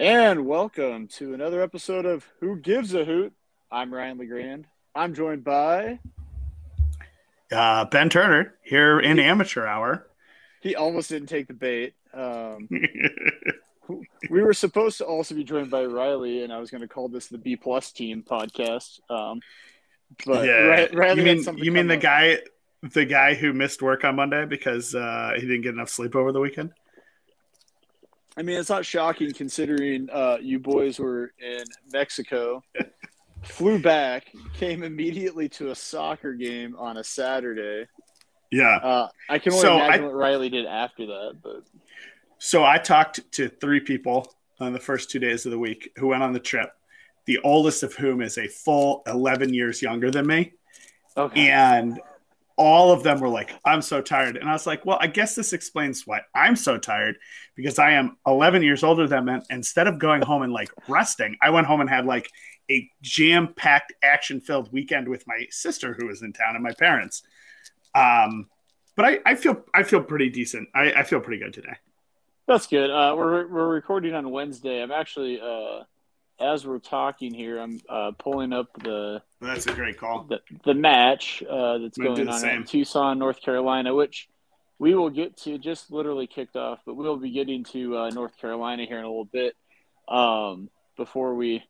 And welcome to another episode of Who Gives a Hoot. I'm Ryan LeGrand. I'm joined by. Uh, ben Turner here in amateur hour. He almost didn't take the bait. Um, we were supposed to also be joined by Riley, and I was going to call this the B plus team podcast. Um, but yeah, Riley you mean you mean the up. guy the guy who missed work on Monday because uh, he didn't get enough sleep over the weekend? I mean, it's not shocking considering uh, you boys were in Mexico, flew back, came immediately to a soccer game on a Saturday. Yeah, uh, I can only so imagine I, what Riley did after that. But so I talked to three people on the first two days of the week who went on the trip. The oldest of whom is a full eleven years younger than me. Okay. And all of them were like, I'm so tired. And I was like, well, I guess this explains why I'm so tired because I am 11 years older than them. Instead of going home and like resting, I went home and had like a jam packed, action filled weekend with my sister who was in town and my parents. Um, but I, I feel I feel pretty decent. I, I feel pretty good today. That's good. Uh, we're we're recording on Wednesday. I'm actually uh, as we're talking here, I'm uh, pulling up the. That's a great call. The, the match uh, that's going on in Tucson, North Carolina, which we will get to. Just literally kicked off, but we'll be getting to uh, North Carolina here in a little bit. Um, before we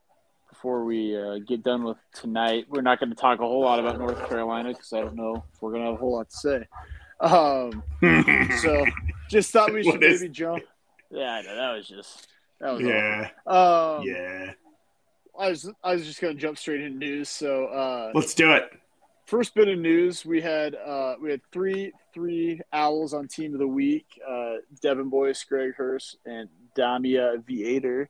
before we uh, get done with tonight, we're not going to talk a whole lot about North Carolina because I don't know if we're going to have a whole lot to say. Um, so just thought we should maybe jump. Yeah, I know that was just that was yeah. Um, yeah. I was I was just gonna jump straight into news. So uh, let's do it. First bit of news: we had uh, we had three three owls on team of the week: uh, Devin Boyce, Greg Hurst, and Damia Viader.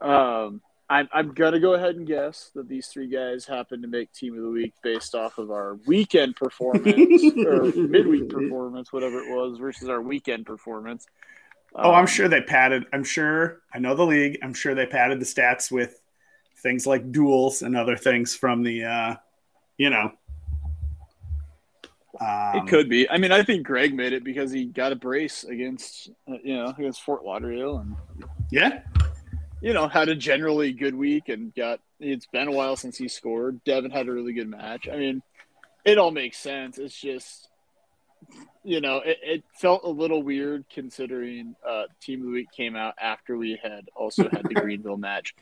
Um, I'm I'm gonna go ahead and guess that these three guys happened to make team of the week based off of our weekend performance or midweek performance, whatever it was, versus our weekend performance. Um, oh, I'm um, sure they padded. I'm sure I know the league. I'm sure they padded the stats with things like duels and other things from the, uh, you know. Um, it could be. I mean, I think Greg made it because he got a brace against, uh, you know, against Fort Lauderdale, and yeah, you know, had a generally good week and got. It's been a while since he scored. Devin had a really good match. I mean, it all makes sense. It's just you know, it, it, felt a little weird considering uh, Team of the Week came out after we had also had the Greenville match.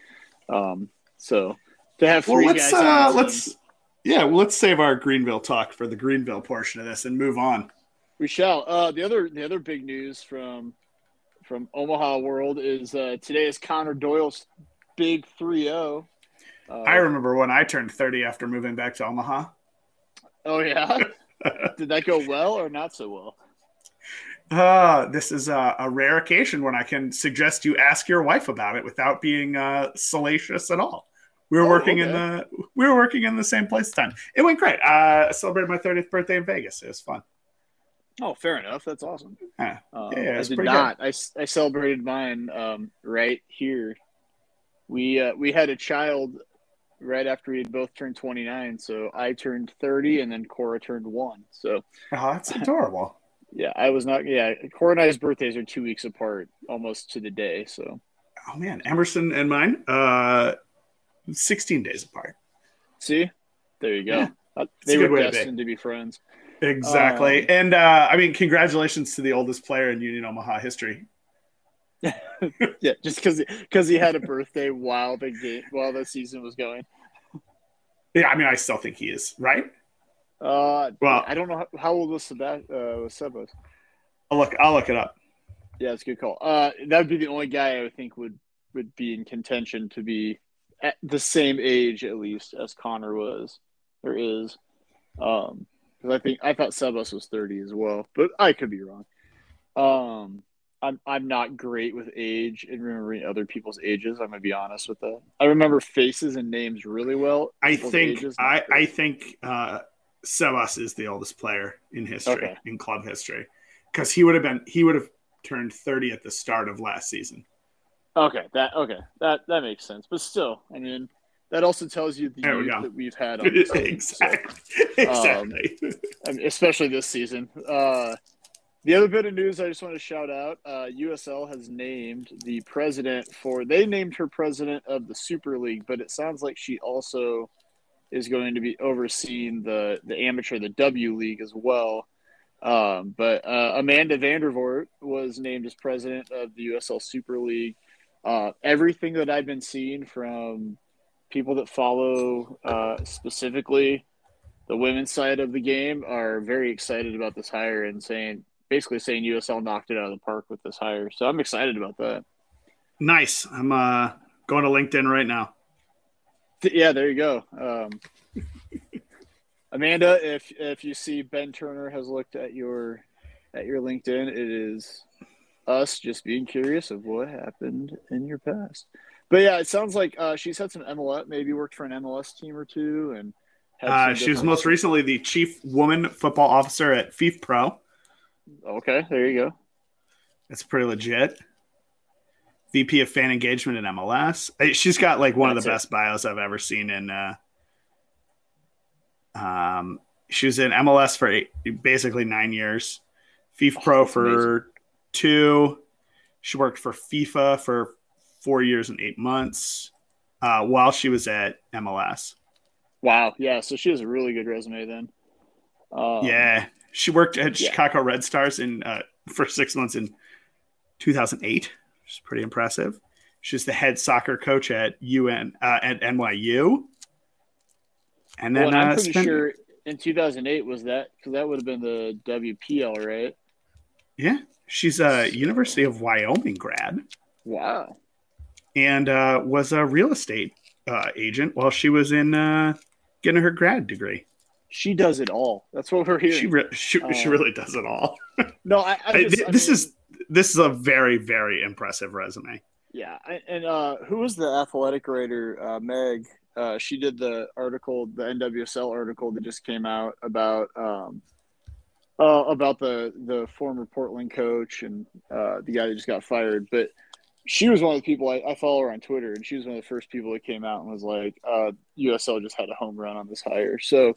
Um, so to have three well, let's, guys, uh, let's yeah, well, let's save our Greenville talk for the Greenville portion of this and move on. We shall. Uh, the other the other big news from from Omaha World is uh, today is Conor Doyle's big 3-0. Uh, I remember when I turned 30 after moving back to Omaha. Oh yeah. Did that go well or not so well? Uh, this is a, a, rare occasion when I can suggest you ask your wife about it without being uh, salacious at all. We were oh, working okay. in the we were working in the same place time. It went great. Uh, I celebrated my 30th birthday in Vegas. It was fun. Oh, fair enough. That's awesome. Yeah, um, yeah I did not. I, I celebrated mine um, right here. We uh, we had a child right after we had both turned 29. So I turned 30 and then Cora turned one. So oh, that's adorable. yeah, I was not. Yeah, Cora and I's birthdays are two weeks apart, almost to the day. So, oh man, Emerson and mine, uh, 16 days apart. See, there you go. Yeah, uh, they were destined to be. to be. friends. Exactly, um, and uh, I mean, congratulations to the oldest player in Union Omaha history. yeah, just because because he had a birthday while the game while the season was going. Yeah, I mean, I still think he is right. Uh, well, I don't know how, how old was Sebas- uh, was Sebas. I'll look. I'll look it up. Yeah, it's a good call. Uh, that would be the only guy I would think would would be in contention to be at the same age at least as Conor was or is. Um, because I think I thought Sebas was thirty as well, but I could be wrong. Um, I'm I'm not great with age and remembering other people's ages. I'm gonna be honest with that. I remember faces and names really well. I think ages, I, I think uh, Sebas is the oldest player in history okay. in club history because he would have been he would have turned 30 at the start of last season. Okay, that okay that that makes sense. But still, I mean, that also tells you the that we've had on this exactly. So, exactly. Um, I mean, especially this season. Uh, The other bit of news I just want to shout out: uh, USL has named the president for. They named her president of the Super League, but it sounds like she also is going to be overseeing the the amateur, the W League as well. Um, but uh, Amanda Vandervoort was named as president of the USL Super League. Uh, everything that I've been seeing from people that follow uh, specifically the women's side of the game are very excited about this hire and saying basically saying USL knocked it out of the park with this hire. So I'm excited about that. Nice. I'm uh, going to LinkedIn right now. Yeah, there you go. Um, Amanda, if if you see Ben Turner has looked at your at your LinkedIn, it is us just being curious of what happened in your past. But yeah, it sounds like uh, she's had some MLS, maybe worked for an MLS team or two, and uh, she was most recently the chief woman football officer at FIFPRO. Okay, there you go. That's pretty legit. VP of fan engagement in MLS. She's got like one That's of the it. best bios I've ever seen in uh, um, she was in MLS for eight, basically nine years, FIFA oh, Pro for amazing. Two. She worked for FIFA for four years and eight months uh, while she was at MLS. Wow. Yeah. So she has a really good resume then. Um, yeah. She worked at yeah. Chicago Red Stars in uh, for six months in 2008, which is pretty impressive. She's the head soccer coach at UN uh, at NYU. And then well, I'm uh, pretty spent... sure in 2008 was that because that would have been the WPL, right? Yeah, she's a University of Wyoming grad. Wow. And uh, was a real estate uh, agent while she was in uh, getting her grad degree. She does it all. That's what we're hearing. She re- she, she uh, really does it all. no, I, I, just, I this mean, is this is a very very impressive resume. Yeah, and uh, who was the athletic writer? Uh, Meg uh, she did the article, the NWSL article that just came out about um, uh, about the the former Portland coach and uh, the guy that just got fired. But she was one of the people I, I, follow her on Twitter, and she was one of the first people that came out and was like, "USL uh, just had a home run on this hire." So,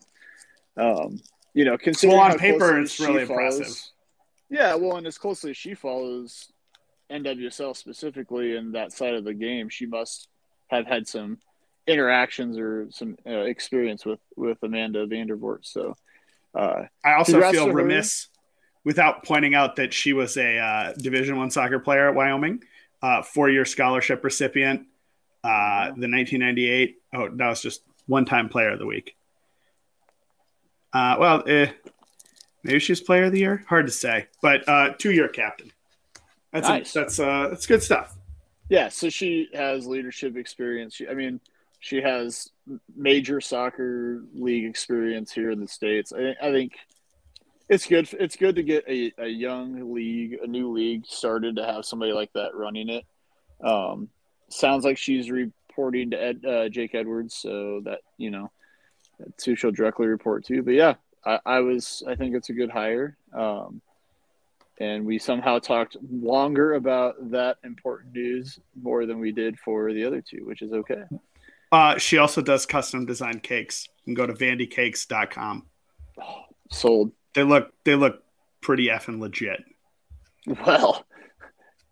um, you know, considering well, on paper, it's really follows, impressive. Yeah, well, and as closely as she follows NWSL specifically in that side of the game, she must have had some interactions or some uh, experience with with Amanda Vandervoort. So uh, I also feel remiss without pointing out that she was a uh, Division One soccer player at Wyoming, uh, four year scholarship recipient. Uh, the 1998. Oh, that was just one time player of the week. Uh, well, eh, maybe she's player of the year. Hard to say, but two year captain. That's nice. a, that's that's good stuff. Yeah, so she has leadership experience. She, I mean, she has major soccer league experience here in the states. I, I think it's good. It's good to get a, a young league, a new league started to have somebody like that running it. Um, sounds like she's reporting to Ed, uh, Jake Edwards, so that you know, that's who she'll directly report to. But yeah, I, I was. I think it's a good hire. Um, and we somehow talked longer about that important news more than we did for the other two, which is okay. Uh, she also does custom designed cakes. You can go to vandycakes.com. Sold. They look they look pretty effing legit. Well,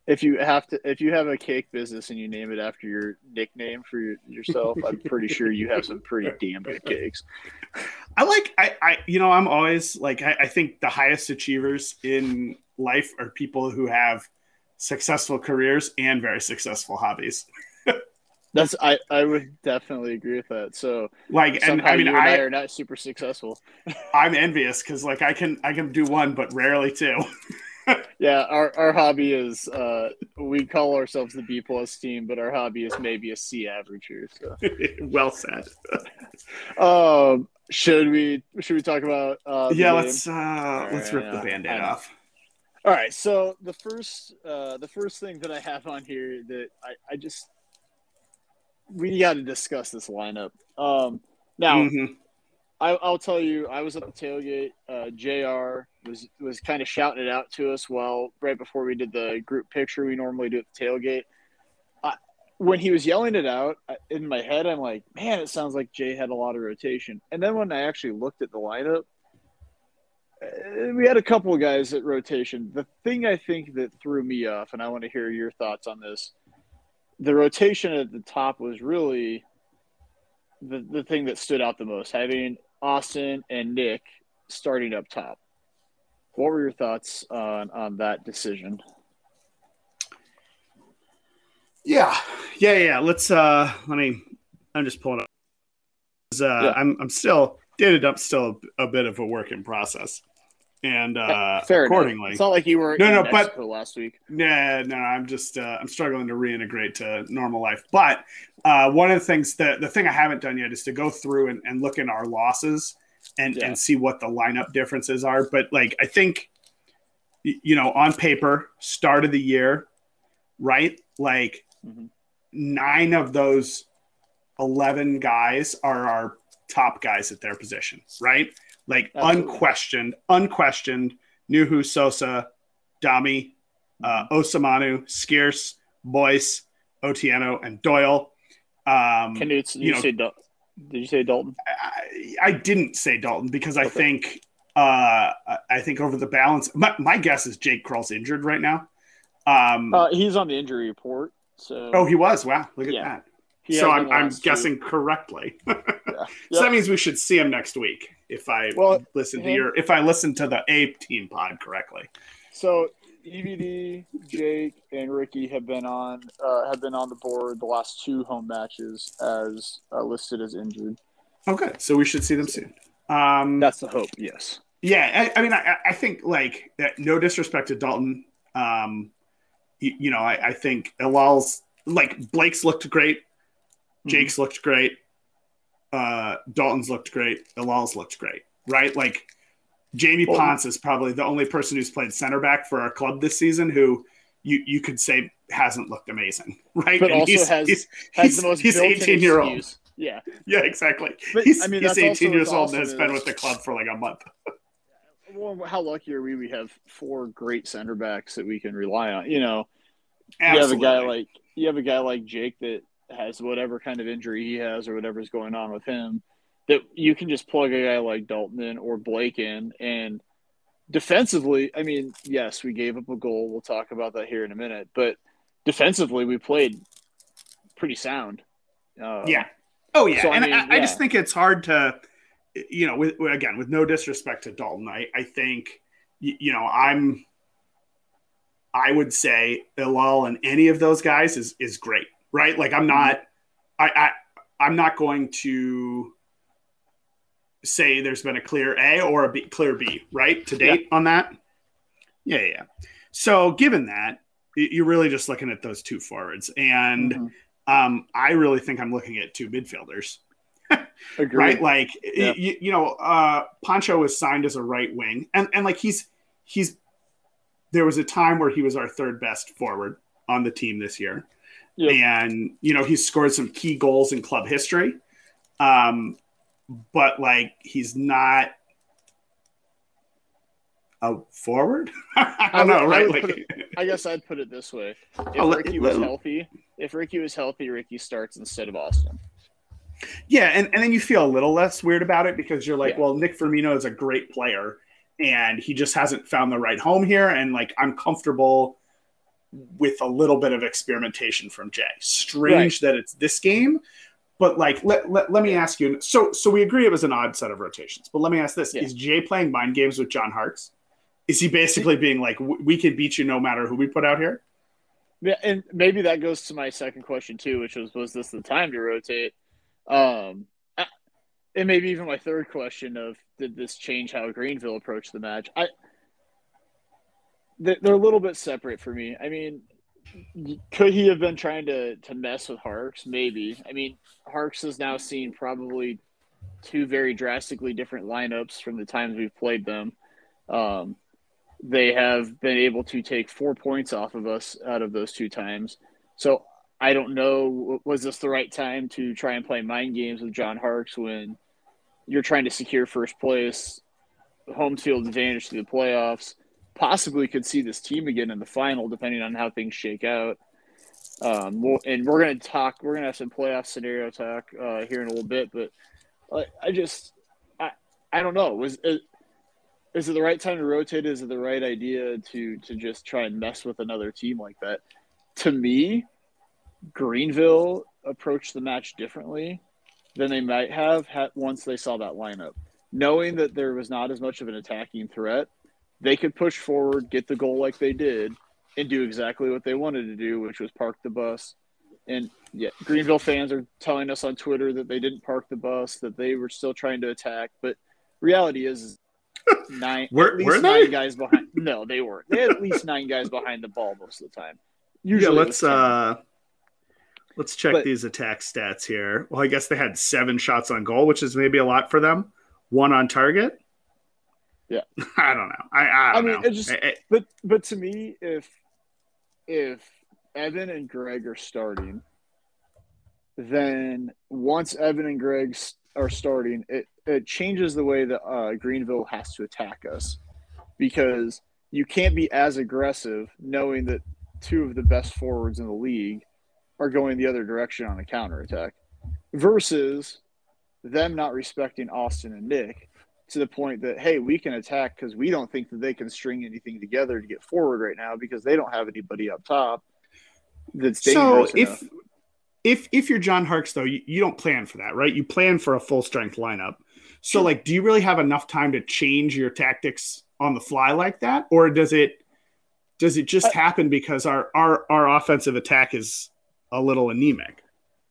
if you have to if you have a cake business and you name it after your nickname for yourself, I'm pretty sure you have some pretty damn good cakes. I like I, I you know, I'm always like I, I think the highest achievers in life are people who have successful careers and very successful hobbies. That's I, I would definitely agree with that. So like and I mean and I, I, are not super successful. I'm envious because like I can I can do one but rarely two. yeah, our, our hobby is uh we call ourselves the B plus team, but our hobby is maybe a C average here. So well said. um should we should we talk about uh Yeah, let's uh let's rip the band-aid off. All right, so the first uh the first thing that I have on here that I, I just we got to discuss this lineup. Um, now, mm-hmm. I, will tell you, I was at the tailgate. Uh, Jr. was was kind of shouting it out to us. Well, right before we did the group picture, we normally do at the tailgate. I, when he was yelling it out in my head, I'm like, man, it sounds like Jay had a lot of rotation. And then when I actually looked at the lineup, uh, we had a couple of guys at rotation. The thing I think that threw me off, and I want to hear your thoughts on this, the rotation at the top was really the, the thing that stood out the most, having Austin and Nick starting up top. What were your thoughts on, on that decision? Yeah, yeah, yeah. Let's uh, let me. I'm just pulling up. Uh, yeah. I'm I'm still data dump's still a, a, bit of a work in process, and uh, Fair accordingly, enough. it's not like you were no no but last week. Nah, no, I'm just uh, I'm struggling to reintegrate to normal life. But uh, one of the things that the thing I haven't done yet is to go through and, and look in our losses and yeah. and see what the lineup differences are. But like I think, you know, on paper, start of the year, right? Like mm-hmm. nine of those eleven guys are our top guys at their position, right? Like Absolutely. unquestioned, unquestioned. Nuhu, Sosa, Dami, uh. Osamanu, Scarce, Boyce, Otieno, and Doyle. Um, Can you, you, you know, say did you say Dalton? I, I didn't say Dalton because I okay. think uh, I think over the balance. My, my guess is Jake Krul's injured right now. Um, uh, he's on the injury report. So oh, he was. Wow, look at yeah. that. He so I'm, I'm guessing correctly. yeah. So that means we should see him next week if I well, listen to your if I listen to the A team pod correctly. So EVD, Jake, and Ricky have been on uh, have been on the board the last two home matches as uh, listed as injured. Okay, so we should see them soon. Um, That's the hope. Yes. Yeah, I, I mean, I, I, think like no disrespect to Dalton. Um, you, you know, I, I think Elal's like Blake's looked great, mm-hmm. Jake's mm-hmm. looked great, uh, Dalton's looked great, Elal's looked great, right? Like Jamie well, Ponce is probably the only person who's played center back for our club this season who you, you could say hasn't looked amazing, right? But and also he's, has, he's, has he's, the most he's 18 year old. Yeah. Yeah, exactly. But, he's, I mean, he's 18 years old and has been with the club for like a month. well, how lucky are we? We have four great center backs that we can rely on. You know, Absolutely. you have a guy like you have a guy like Jake that has whatever kind of injury he has or whatever's going on with him that you can just plug a guy like Dalton in or Blake in and defensively, I mean, yes, we gave up a goal. We'll talk about that here in a minute, but defensively we played pretty sound. Uh, yeah. Oh yeah. So, and I, mean, I, yeah. I, just think it's hard to, you know, with, again, with no disrespect to Dalton, I, I think, you, you know, I'm, I would say Ilal and any of those guys is, is great, right? Like I'm not, I, I, I'm not going to, say there's been a clear A or a B, clear B, right? To date yeah. on that? Yeah, yeah. So given that, you're really just looking at those two forwards. And mm-hmm. um, I really think I'm looking at two midfielders. right? Like yeah. you, you, know, uh, Pancho was signed as a right wing, and and like he's he's there was a time where he was our third best forward on the team this year, yep. and you know he's scored some key goals in club history. Um, but like he's not a forward. I don't know, right? I, like, it, I guess I'd put it this way: if Ricky was healthy, if Ricky was healthy, Ricky starts instead of Austin. Yeah, and, and then you feel a little less weird about it because you're like, yeah. well, Nick Firmino is a great player, and he just hasn't found the right home here, and like I'm comfortable with a little bit of experimentation from Jay. Strange right. that it's this game, but like, let, let, let me ask you. So so we agree it was an odd set of rotations. But let me ask this: yeah. Is Jay playing mind games with John Harkes? Is he basically being like, "We can beat you no matter who we put out here"? Yeah, and maybe that goes to my second question too, which was, was this the time to rotate? Um, and maybe even my third question of did this change how Greenville approached the match? I they're a little bit separate for me. I mean, could he have been trying to to mess with Harkes? Maybe. I mean, Harkes has now seen probably two very drastically different lineups from the times we've played them. Um, they have been able to take four points off of us out of those two times. So I don't know. Was this the right time to try and play mind games with John Harkes when you're trying to secure first place, home field advantage to the playoffs? Possibly could see this team again in the final, depending on how things shake out. Um, we'll, and we're going to talk. We're going to have some playoff scenario talk uh, here in a little bit, but uh, I just, I, I don't know. Was it, is it the right time to rotate? Is it the right idea to to just try and mess with another team like that? To me, Greenville approached the match differently than they might have had once they saw that lineup. Knowing that there was not as much of an attacking threat, they could push forward, get the goal like they did, and do exactly what they wanted to do, which was park the bus. And yeah, Greenville fans are telling us on Twitter that they didn't park the bus, that they were still trying to attack. But reality is, nine were, at least were nine guys behind. No, they weren't. They had at least nine guys behind the ball most of the time. Usually, yeah, let's uh, let's check but, these attack stats here. Well, I guess they had seven shots on goal, which is maybe a lot for them. One on target. Yeah, I don't know. I I, I mean, know. just I, but but to me, if if Evan and Greg are starting, then once Evan and Greg are starting, it it changes the way that uh, Greenville has to attack us because you can't be as aggressive knowing that two of the best forwards in the league are going the other direction on a counterattack versus them not respecting Austin and Nick to the point that hey, we can attack because we don't think that they can string anything together to get forward right now because they don't have anybody up top that's dangerous. So if if if you're John Harkes though, you, you don't plan for that, right? You plan for a full strength lineup. So sure. like, do you really have enough time to change your tactics on the fly like that, or does it does it just happen because our our our offensive attack is a little anemic?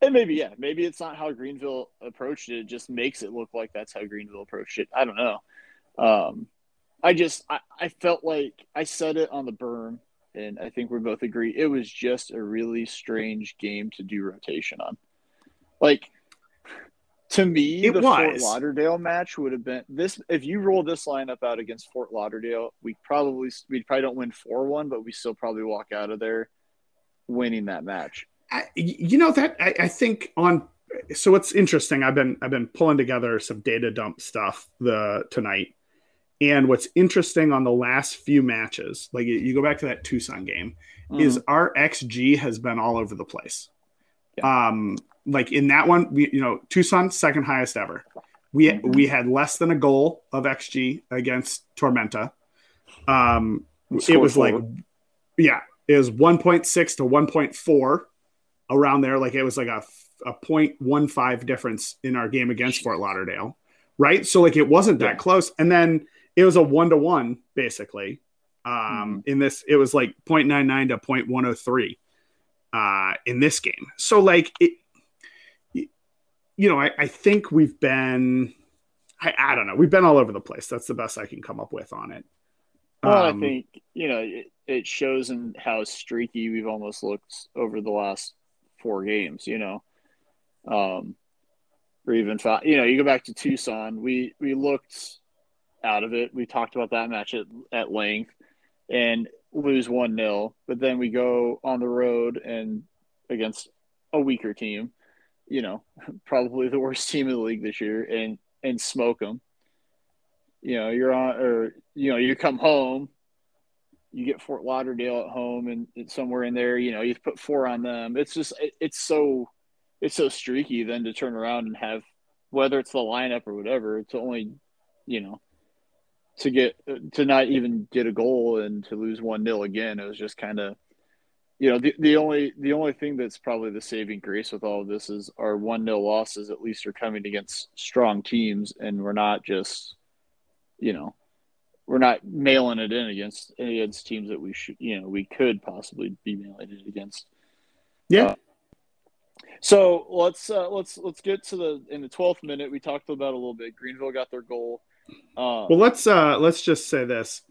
And maybe yeah, maybe it's not how Greenville approached it. It just makes it look like that's how Greenville approached it. I don't know. Um, I just I, I felt like I said it on the berm, and I think we both agree it was just a really strange game to do rotation on. Like to me, it the was. Fort Lauderdale match would have been this. If you roll this lineup out against Fort Lauderdale, we probably we probably don't win four one, but we still probably walk out of there winning that match. I, you know that I, I think on so what's interesting. I've been I've been pulling together some data dump stuff the tonight, and what's interesting on the last few matches, like you go back to that Tucson game, mm. is our XG has been all over the place. Yeah. Um, like in that one, we you know Tucson second highest ever. We mm-hmm. we had less than a goal of xG against Tormenta. Um, it was like yeah, it was 1.6 to 1.4 around there. Like it was like a a 0.15 difference in our game against Fort Lauderdale, right? So like it wasn't that yeah. close, and then it was a one to one basically. Um, mm-hmm. in this, it was like 0.99 to 0.103 uh, in this game. So like it, you know, I, I think we've been, I, I, don't know, we've been all over the place. That's the best I can come up with on it. Well, um, I think you know it, it shows in how streaky we've almost looked over the last four games. You know, um, or even five, you know, you go back to Tucson, we we looked out of it. We talked about that match at, at length and lose one 0 but then we go on the road and against a weaker team you know, probably the worst team in the league this year and and smoke them. You know, you're on or you know, you come home, you get Fort Lauderdale at home and somewhere in there, you know, you put four on them. It's just it, it's so it's so streaky then to turn around and have whether it's the lineup or whatever, to only, you know, to get to not even get a goal and to lose one nil again. It was just kind of you know the, the only the only thing that's probably the saving grace with all of this is our one nil losses at least are coming against strong teams and we're not just you know we're not mailing it in against against teams that we should you know we could possibly be mailing it against yeah uh, so let's uh, let's let's get to the in the 12th minute we talked about a little bit greenville got their goal um, well let's uh let's just say this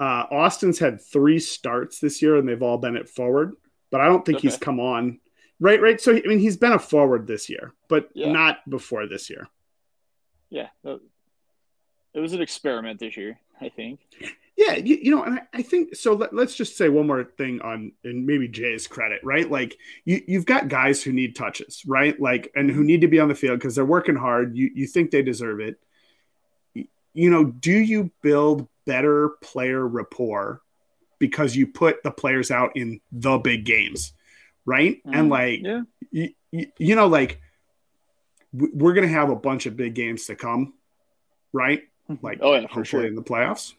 uh, Austin's had three starts this year, and they've all been at forward. But I don't think okay. he's come on. Right, right. So I mean, he's been a forward this year, but yeah. not before this year. Yeah, it was an experiment this year. I think. Yeah, you, you know, and I, I think so. Let, us just say one more thing on, and maybe Jay's credit, right? Like you, you've got guys who need touches, right? Like, and who need to be on the field because they're working hard. You, you think they deserve it. You know, do you build better player rapport because you put the players out in the big games, right? Mm, and like, yeah. you, you know, like we're going to have a bunch of big games to come, right? Like oh yeah, for sure in the playoffs.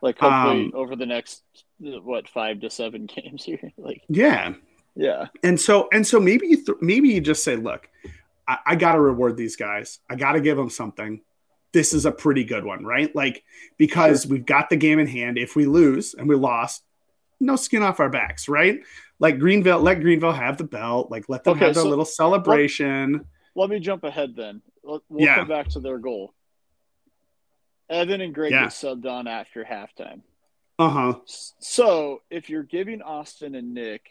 Like hopefully um, over the next what five to seven games here, like yeah, yeah. And so and so maybe you th- maybe you just say, look, I, I got to reward these guys. I got to give them something. This is a pretty good one, right? Like because sure. we've got the game in hand. If we lose and we lost, no skin off our backs, right? Like Greenville, let Greenville have the belt. Like let them okay, have their so little celebration. Let, let, me jump ahead then. We'll yeah. come back to their goal. Evan and Greg yeah. get subbed on after halftime. Uh huh. So if you're giving Austin and Nick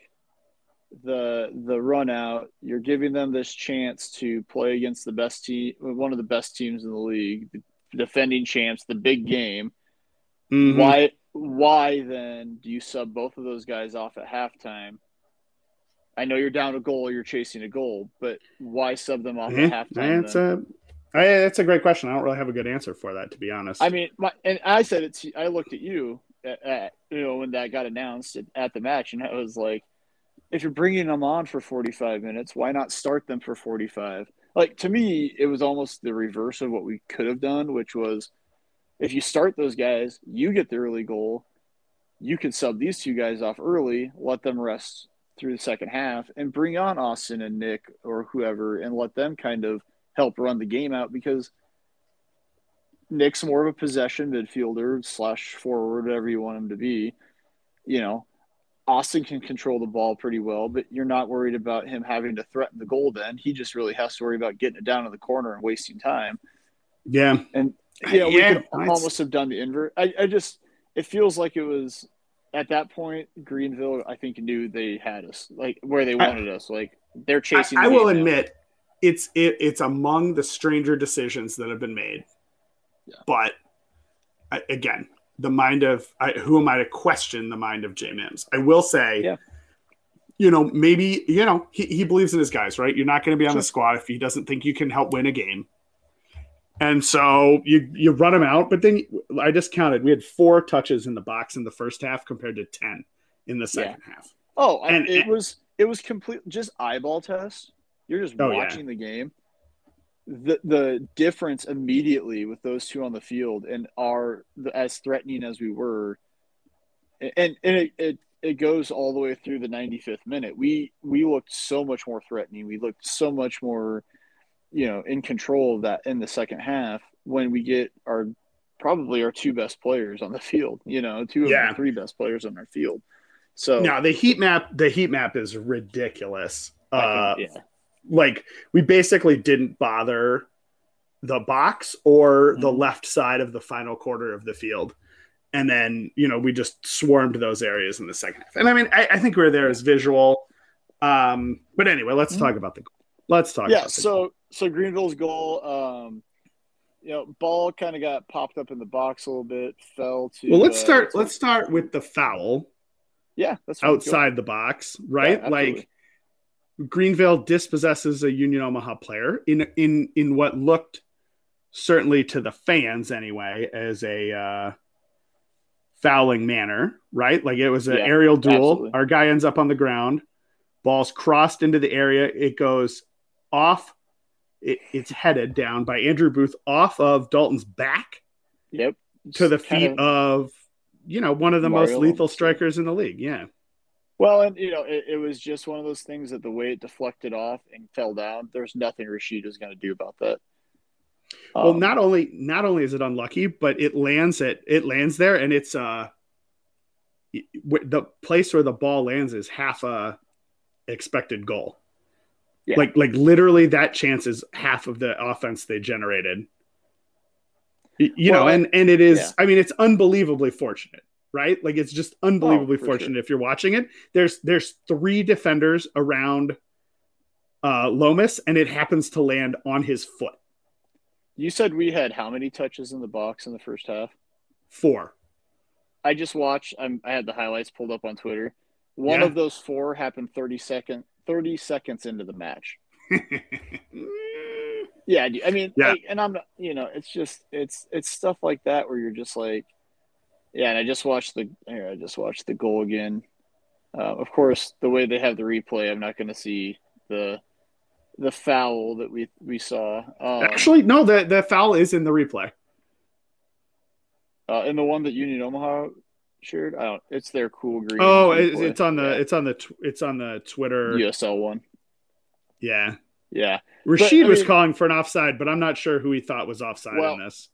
the the run out, you're giving them this chance to play against the best team, one of the best teams in the league, the defending champs, the big game. Mm-hmm. Why why then do you sub both of those guys off at halftime? I know you're down a goal, you're chasing a goal, but why sub them off mm-hmm. at halftime? That's a I, that's a great question. I don't really have a good answer for that, to be honest. I mean, my, and I said it. To, I looked at you, at, at, you know, when that got announced at, at the match, and I was like, if you're bringing them on for 45 minutes, why not start them for 45? Like to me, it was almost the reverse of what we could have done, which was if you start those guys, you get the early goal. You can sub these two guys off early, let them rest through the second half, and bring on Austin and Nick or whoever and let them kind of help run the game out because Nick's more of a possession midfielder slash forward, whatever you want him to be. You know, Austin can control the ball pretty well, but you're not worried about him having to threaten the goal then. He just really has to worry about getting it down in the corner and wasting time. Yeah. And yeah, we yeah, could almost have done the invert. I, I just it feels like it was at that point, Greenville, I think knew they had us, like where they wanted I, us. Like they're chasing. I, I will admit, it's it, it's among the stranger decisions that have been made. Yeah. But again, the mind of I, who am I to question the mind of Jay Mims? I will say, yeah. you know, maybe you know he, he believes in his guys, right? You're not going to be on sure. the squad if he doesn't think you can help win a game. And so you you run him out, but then I just counted. We had four touches in the box in the first half compared to ten in the second yeah. half. Oh, and it and, was it was complete just eyeball test. You're just oh, watching yeah. the game the the difference immediately with those two on the field and are as threatening as we were. And and it, it it goes all the way through the 95th minute. We we looked so much more threatening. We looked so much more you know in control of that in the second half when we get our probably our two best players on the field you know two of yeah. the three best players on our field. So now the heat map the heat map is ridiculous. Uh, yeah like we basically didn't bother the box or the mm-hmm. left side of the final quarter of the field. And then, you know, we just swarmed those areas in the second half. And I mean, I, I think we're there as visual. Um, but anyway, let's mm-hmm. talk about the let's talk yeah, so goal. so Greenville's goal, um, you know, ball kind of got popped up in the box a little bit, fell to Well, let's start let's start with the foul. Yeah, that's outside the box, right? Yeah, like Greenville dispossesses a Union Omaha player in in in what looked certainly to the fans anyway as a uh, fouling manner, right? Like it was an yeah, aerial duel. Absolutely. Our guy ends up on the ground. Ball's crossed into the area. It goes off. It, it's headed down by Andrew Booth off of Dalton's back. Yep. To the feet of, of you know one of the Mario most lethal strikers in the league. Yeah. Well, and you know, it, it, was just one of those things that the way it deflected off and fell down, there's nothing Rashid is going to do about that. Um, well, not only not only is it unlucky, but it lands it it lands there, and it's uh the place where the ball lands is half a expected goal. Yeah. Like like literally that chance is half of the offense they generated. You well, know, and and it is. Yeah. I mean, it's unbelievably fortunate right? Like it's just unbelievably oh, fortunate sure. if you're watching it. There's there's three defenders around uh Lomas and it happens to land on his foot. You said we had how many touches in the box in the first half? Four. I just watched I'm I had the highlights pulled up on Twitter. One yeah. of those four happened 30 second 30 seconds into the match. yeah, I mean, yeah. and I'm not, you know, it's just it's it's stuff like that where you're just like yeah, and I just watched the here, I just watched the goal again. Uh, of course, the way they have the replay, I'm not going to see the the foul that we we saw. Um, Actually, no, the the foul is in the replay. Uh, and the one that Union Omaha shared, I don't. It's their cool green. Oh, it's, it's on the yeah. it's on the it's on the Twitter USL one. Yeah, yeah. Rashid but, was mean, calling for an offside, but I'm not sure who he thought was offside well, in this.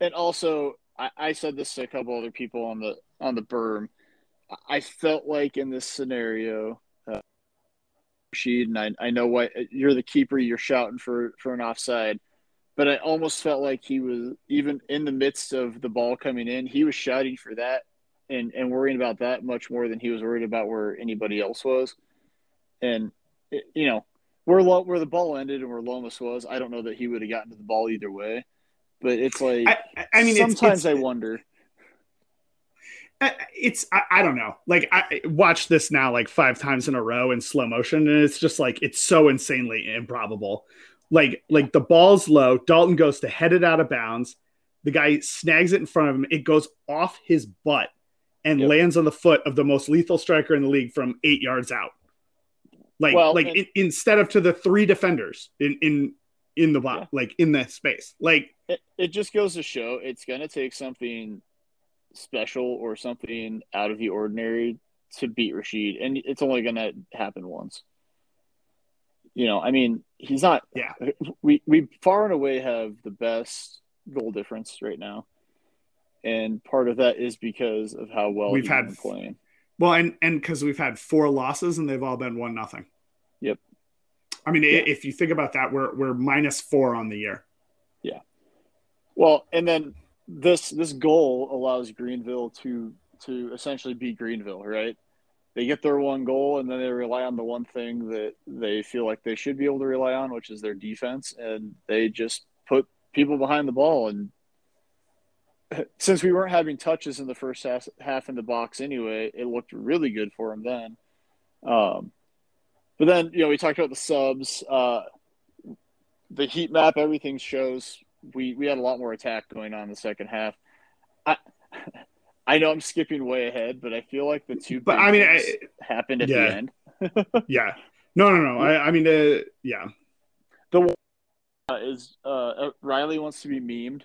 And also, I, I said this to a couple other people on the on the berm. I felt like in this scenario, uh, Rashid, and I, I know what you're the keeper, you're shouting for for an offside, but I almost felt like he was even in the midst of the ball coming in, he was shouting for that and and worrying about that much more than he was worried about where anybody else was, and it, you know where where the ball ended and where Lomas was, I don't know that he would have gotten to the ball either way. But it's like I, I mean, sometimes it's, it's, I wonder. It's I, I, don't know. Like I watched this now like five times in a row in slow motion, and it's just like it's so insanely improbable. Like like the ball's low, Dalton goes to head it out of bounds. The guy snags it in front of him. It goes off his butt and yep. lands on the foot of the most lethal striker in the league from eight yards out. Like well, like and- in, instead of to the three defenders in in in the block, yeah. like in that space. Like it, it just goes to show it's gonna take something special or something out of the ordinary to beat Rashid, and it's only gonna happen once. You know, I mean, he's not. Yeah, we we far and away have the best goal difference right now, and part of that is because of how well we've had playing. Well, and and because we've had four losses and they've all been one nothing. I mean, yeah. if you think about that, we're we're minus four on the year. Yeah. Well, and then this this goal allows Greenville to to essentially beat Greenville, right? They get their one goal and then they rely on the one thing that they feel like they should be able to rely on, which is their defense, and they just put people behind the ball and since we weren't having touches in the first half, half in the box anyway, it looked really good for him then. Um, but then, you know, we talked about the subs, uh, the heat map, everything shows we, we had a lot more attack going on in the second half. I, I know I'm skipping way ahead, but I feel like the two but I mean, I, happened at yeah. the end. yeah. No, no, no. I, I mean, uh, yeah. The one uh, is uh, Riley wants to be memed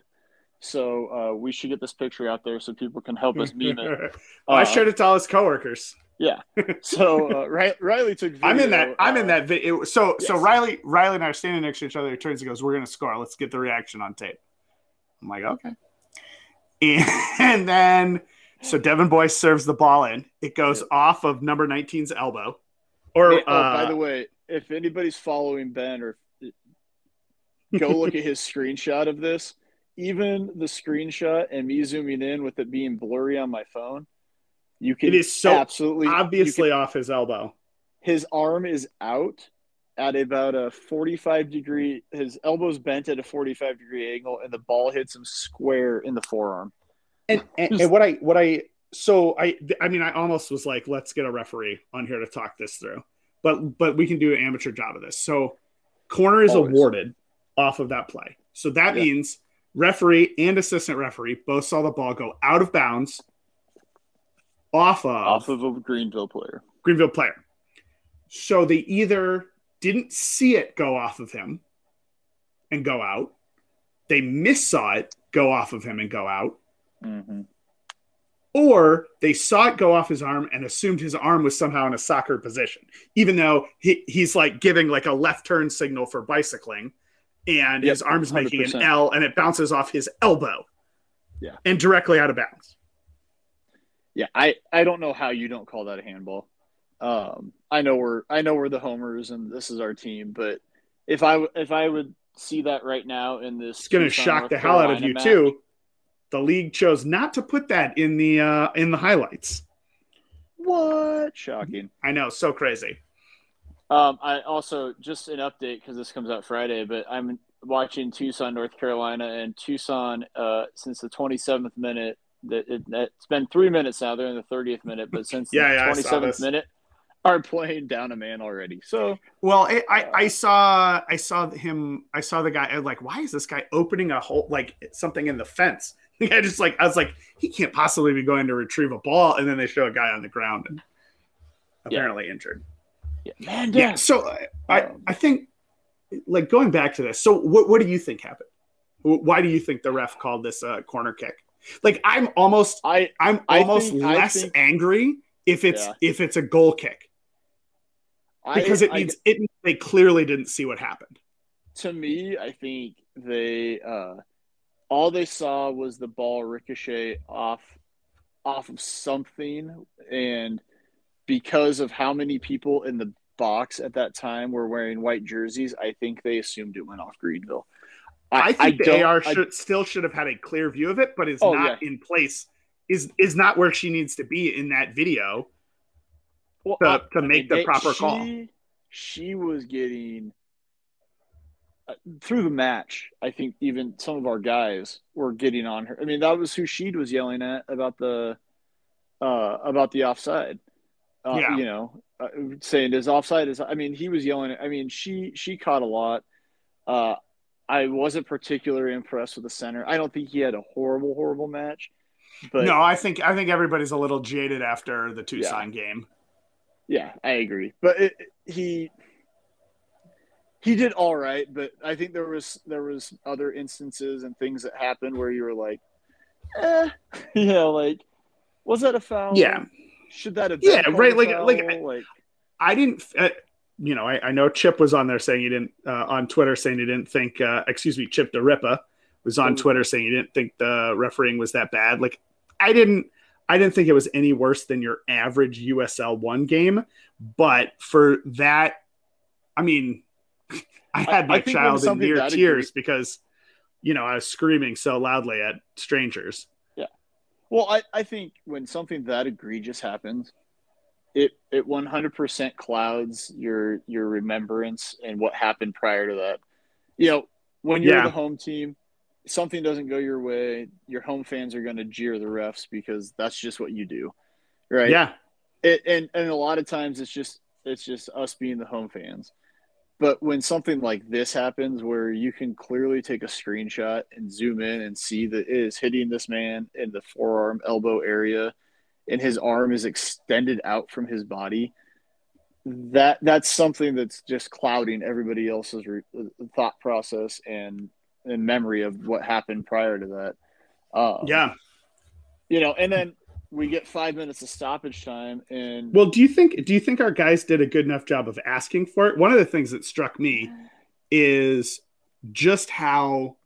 so uh, we should get this picture out there so people can help us meme it. I uh, showed it to all his coworkers. Yeah. So uh, Riley took. Video, I'm in that. I'm in that video. So yes. so Riley Riley and I are standing next to each other. He turns and goes, "We're gonna score. Let's get the reaction on tape." I'm like, okay. And, and then so Devin Boyce serves the ball in. It goes yeah. off of number 19's elbow. Or oh, by uh, the way, if anybody's following Ben or go look at his screenshot of this even the screenshot and me zooming in with it being blurry on my phone, you can it is so absolutely obviously can, off his elbow. His arm is out at about a 45 degree his elbow's bent at a 45 degree angle and the ball hits him square in the forearm and, and, and what i what i so i i mean i almost was like let's get a referee on here to talk this through but but we can do an amateur job of this so corner is Always. awarded off of that play so that yeah. means referee and assistant referee both saw the ball go out of bounds off of off of a Greenville player. Greenville player. So they either didn't see it go off of him and go out, they missaw it go off of him and go out, mm-hmm. or they saw it go off his arm and assumed his arm was somehow in a soccer position, even though he, he's like giving like a left turn signal for bicycling and yep, his arm's making 100%. an L and it bounces off his elbow. Yeah. And directly out of bounds. Yeah, I, I don't know how you don't call that a handball. Um, I know we're I know we're the homers and this is our team, but if I if I would see that right now in this, it's going to shock North the hell out of you match, too. The league chose not to put that in the uh, in the highlights. What shocking! I know, so crazy. Um, I also just an update because this comes out Friday, but I'm watching Tucson, North Carolina, and Tucson uh, since the 27th minute. That it, has been three minutes now. They're in the 30th minute, but since yeah, the yeah, 27th minute, are playing down a man already. So well, I, I, uh, I saw I saw him. I saw the guy. I was like, why is this guy opening a hole like something in the fence? I just like I was like, he can't possibly be going to retrieve a ball, and then they show a guy on the ground and apparently yeah. injured. Yeah, man, yeah. So I, um, I think, like going back to this. So what, what do you think happened? Why do you think the ref called this a corner kick? Like I'm almost I I'm almost think, less think, angry if it's yeah. if it's a goal kick. Because I, it means I, it they clearly didn't see what happened. To me, I think they uh all they saw was the ball ricochet off off of something and because of how many people in the box at that time were wearing white jerseys, I think they assumed it went off Greenville. I, I think I the AR should, still should have had a clear view of it, but is oh, not yeah. in place. Is is not where she needs to be in that video well, to, to make the they, proper she, call. She was getting uh, through the match. I think even some of our guys were getting on her. I mean, that was who she was yelling at about the uh, about the offside. Uh, yeah. You know, uh, saying is offside is. I mean, he was yelling. I mean, she she caught a lot. Uh, I wasn't particularly impressed with the center. I don't think he had a horrible, horrible match. But no, I think I think everybody's a little jaded after the Tucson yeah. game. Yeah, I agree. But it, he he did all right, but I think there was there was other instances and things that happened where you were like, eh, you know, like was that a foul? Yeah. Should that have been? Yeah, right. Like, like, like, I didn't. You know, I, I, know Chip was on there saying he didn't uh, on Twitter saying he didn't think. Uh, excuse me, Chip DeRippa was on Twitter saying he didn't think the refereeing was that bad. Like, I didn't. I didn't think it was any worse than your average USL one game, but for that, I mean, I had my I child in near tears because, you know, I was screaming so loudly at strangers. Yeah. Well, I, I think when something that egregious happens, it it 100% clouds your your remembrance and what happened prior to that. You know, when you're yeah. the home team, something doesn't go your way, your home fans are going to jeer the refs because that's just what you do, right? Yeah. It, and and a lot of times it's just it's just us being the home fans. But when something like this happens, where you can clearly take a screenshot and zoom in and see that it is hitting this man in the forearm elbow area, and his arm is extended out from his body, that that's something that's just clouding everybody else's re- thought process and and memory of what happened prior to that. Um, yeah, you know, and then we get five minutes of stoppage time and well do you think do you think our guys did a good enough job of asking for it? One of the things that struck me is just how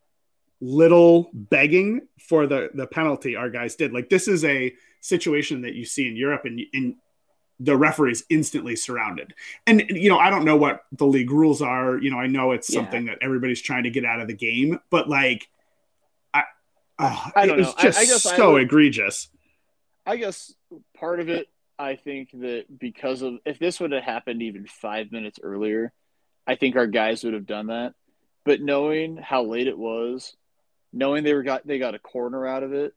little begging for the the penalty our guys did. Like this is a situation that you see in europe and, and the referees instantly surrounded and you know i don't know what the league rules are you know i know it's yeah. something that everybody's trying to get out of the game but like i, uh, I don't know. just I, I guess so egregious I guess part of it, I think that because of if this would have happened even five minutes earlier, I think our guys would have done that. But knowing how late it was, knowing they were got they got a corner out of it,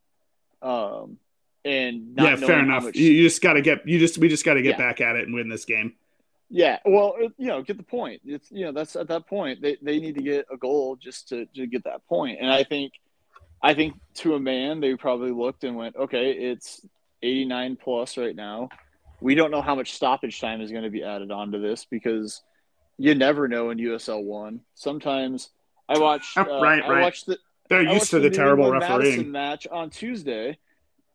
um, and yeah, fair enough. Much, you, just got to get you just we just got to get yeah. back at it and win this game. Yeah, well, you know, get the point. It's you know that's at that point they, they need to get a goal just to to get that point. And I think, I think to a man they probably looked and went, okay, it's 89 plus right now. We don't know how much stoppage time is going to be added onto this because you never know in USL one. Sometimes I watch Uh, right, right. I watched the. They're used to the, the terrible refereeing match on Tuesday,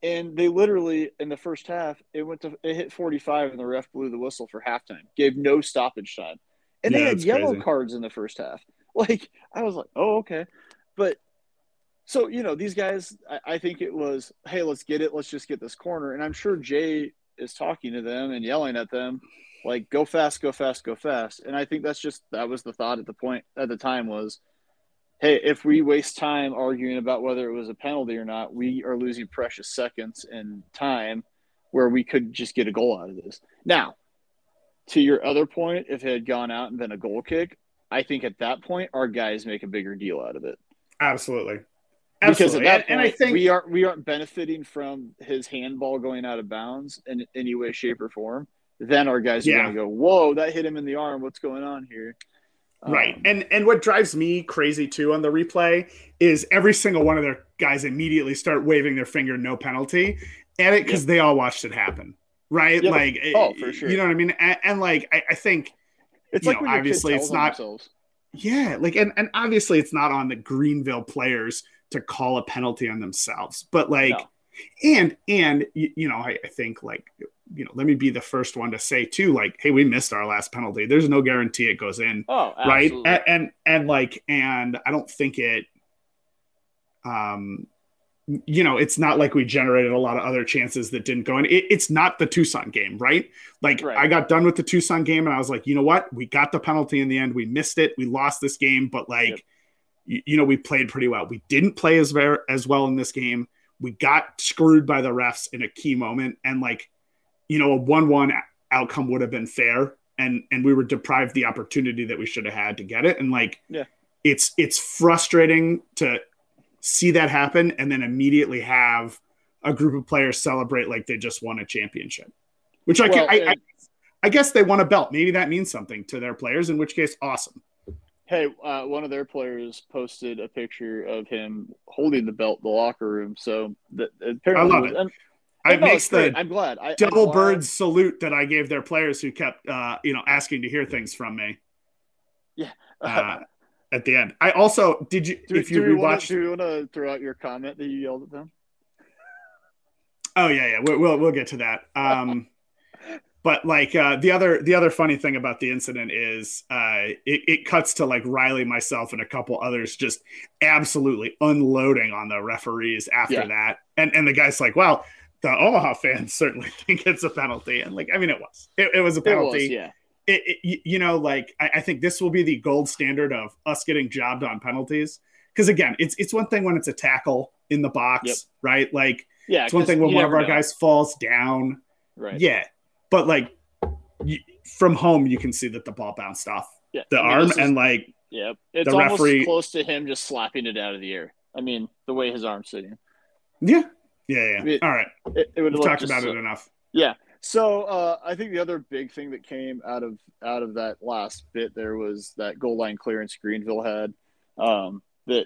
and they literally in the first half it went to it hit 45 and the ref blew the whistle for halftime. Gave no stoppage time, and yeah, they had yellow crazy. cards in the first half. Like I was like, oh okay, but so you know these guys I, I, think it was hey let's get it let's just get this corner and i'm sure jay is talking to them and yelling at them like go fast go fast go fast and i think that's just that was the thought at the point at the time was hey if we waste time arguing about whether it was a penalty or not we are losing precious seconds and time where we could just get a goal out of this now to your other point if it had gone out and been a goal kick i think at that point our guys make a bigger deal out of it absolutely because at that and, point, and I think we aren't we aren't benefiting from his handball going out of bounds in any way, shape, or form. Then our guys are yeah. going to go, "Whoa, that hit him in the arm. What's going on here?" Right, um, and and what drives me crazy too on the replay is every single one of their guys immediately start waving their finger, no penalty, at it because they all watched it happen. Right, like oh for sure, you know what I mean, and, and like I, I, think it's like know, obviously it's not. Themselves. Yeah, like and, and obviously it's not on the Greenville players to call a penalty on themselves. But like, no. and and you, you know, I, I think like you know, let me be the first one to say too, like, hey, we missed our last penalty. There's no guarantee it goes in. Oh, right. And, and, and like, and I don't think it. Um, you know, it's not like we generated a lot of other chances that didn't go in. It, it's not the Tucson game, right? Like, right. I got done with the Tucson game, and I was like, you know what? We got the penalty in the end. We missed it. We lost this game, but like, yep. you, you know, we played pretty well. We didn't play as very as well in this game. We got screwed by the refs in a key moment, and like you know, a one-one outcome would have been fair, and and we were deprived the opportunity that we should have had to get it. And like, yeah, it's it's frustrating to see that happen and then immediately have a group of players celebrate like they just won a championship, which I, well, I, I, I guess they won a belt. Maybe that means something to their players. In which case, awesome. Hey, uh, one of their players posted a picture of him holding the belt in the locker room. So that apparently, I love it. I no, makes the I'm glad. I, double I'm bird salute that I gave their players who kept uh, you know asking to hear things from me. Yeah. uh, at the end, I also did you do, if you rewatched. Do you want to throw out your comment that you yelled at them? Oh yeah, yeah. We'll we'll, we'll get to that. Um, but like uh, the other the other funny thing about the incident is uh, it, it cuts to like Riley, myself, and a couple others just absolutely unloading on the referees after yeah. that, and and the guy's like, "Well, the Omaha fans certainly think it's a penalty. And like, I mean, it was, it, it was a penalty. Was, yeah. It, it, you know, like I, I, think this will be the gold standard of us getting jobbed on penalties. Because again, it's it's one thing when it's a tackle in the box, yep. right? Like, yeah, it's one thing when one of our know. guys falls down, right? Yeah, but like you, from home, you can see that the ball bounced off yeah. the I mean, arm, is, and like, yeah, it's the almost referee, close to him just slapping it out of the air. I mean, the way his arm's sitting. Yeah, yeah, yeah. It, All right. It, it would We've talked about so, it enough. Yeah. So uh, I think the other big thing that came out of out of that last bit there was that goal line clearance Greenville had. Um, that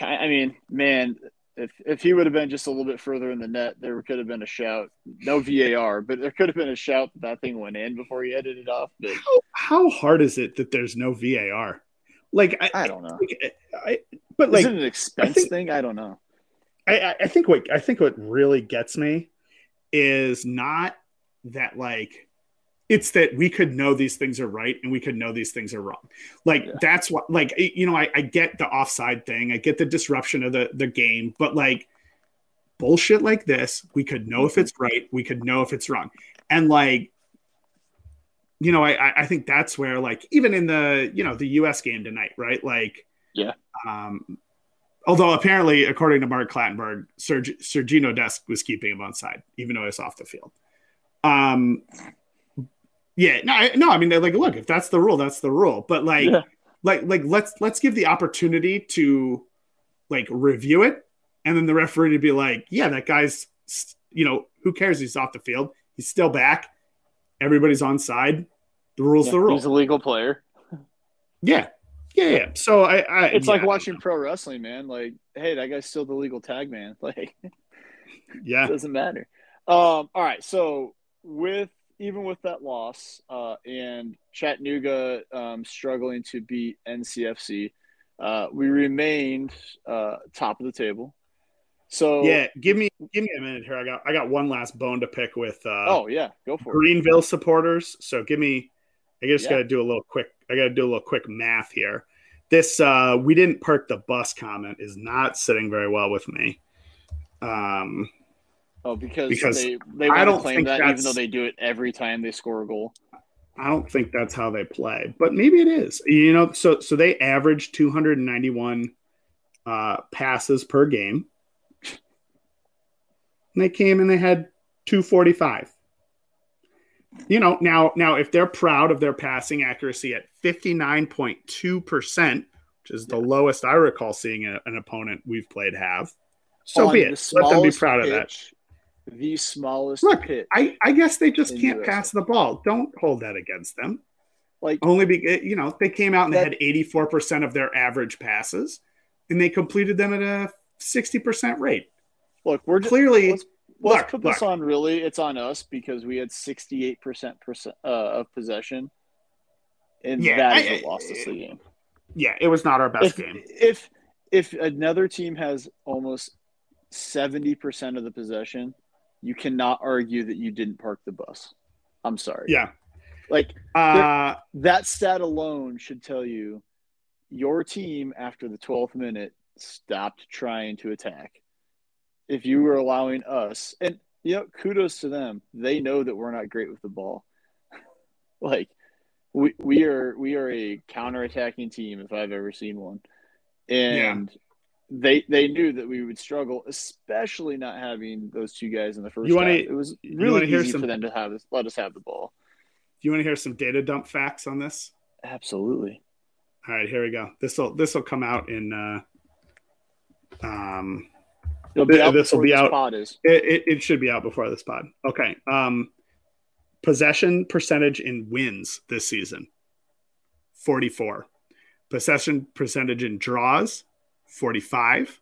I mean, man, if if he would have been just a little bit further in the net, there could have been a shout. No VAR, but there could have been a shout that that thing went in before he headed it off. But how, how hard is it that there's no VAR? Like I, I don't know. I, I, but like, is it an expense think, thing? I don't know. I, I think what I think what really gets me is not that like it's that we could know these things are right and we could know these things are wrong. Like yeah. that's what like you know I, I get the offside thing, I get the disruption of the the game, but like bullshit like this, we could know if it's right, we could know if it's wrong, and like you know I I think that's where like even in the you know the U.S. game tonight, right? Like yeah, um, Although apparently, according to Mark Clattenburg, Serg- Sergino Dest was keeping him on side, even though it's off the field. Um, yeah, no, no. I mean, like, look, if that's the rule, that's the rule. But like, yeah. like, like, let's let's give the opportunity to like review it, and then the referee to be like, yeah, that guy's, you know, who cares? He's off the field. He's still back. Everybody's on side. The rule's yeah, the rule. He's a legal player. Yeah, yeah, yeah. So I, I it's yeah. like watching pro wrestling, man. Like, hey, that guy's still the legal tag man. Like, yeah, it doesn't matter. Um, all right. So with even with that loss, uh, and Chattanooga um, struggling to beat NCFC, uh, we remained uh, top of the table. So yeah, give me give me a minute here. I got I got one last bone to pick with. Uh, oh yeah, go for Greenville it. Greenville supporters. So give me. I just yeah. got to do a little quick I got to do a little quick math here. This uh, we didn't park the bus comment is not sitting very well with me. Um, oh, because, because they they I don't to claim that even though they do it every time they score a goal. I don't think that's how they play, but maybe it is. You know, so so they average 291 uh, passes per game. And they came and they had 245 you know, now now if they're proud of their passing accuracy at 59.2%, which is the yeah. lowest I recall seeing a, an opponent we've played have, so On be it. Let them be proud pitch, of that. The smallest Look, I, I guess they just can't USA. pass the ball. Don't hold that against them. Like only be eh, you know, they came out and that, they had 84% of their average passes and they completed them at a 60% rate. Look, we're clearly let's look, put this look. on really it's on us because we had 68%, uh, of possession and yeah, that is what lost us the game yeah it was not our best if, game if if another team has almost 70% of the possession, you cannot argue that you didn't park the bus. I'm sorry. Yeah. Like uh, that stat alone should tell you your team after the 12th minute stopped trying to attack. If you were allowing us, and you know, kudos to them. They know that we're not great with the ball. like we we are we are a counterattacking team if I've ever seen one. And yeah. they they knew that we would struggle, especially not having those two guys in the first. You want to? It was really easy some, for them to have us let us have the ball. Do you want to hear some data dump facts on this? Absolutely. All right, here we go. This will this will come out in. Uh, um, this will be out. It, it, it, should be out before this pod. Okay. Um, possession percentage in wins this season, forty four. Possession percentage in draws, forty five.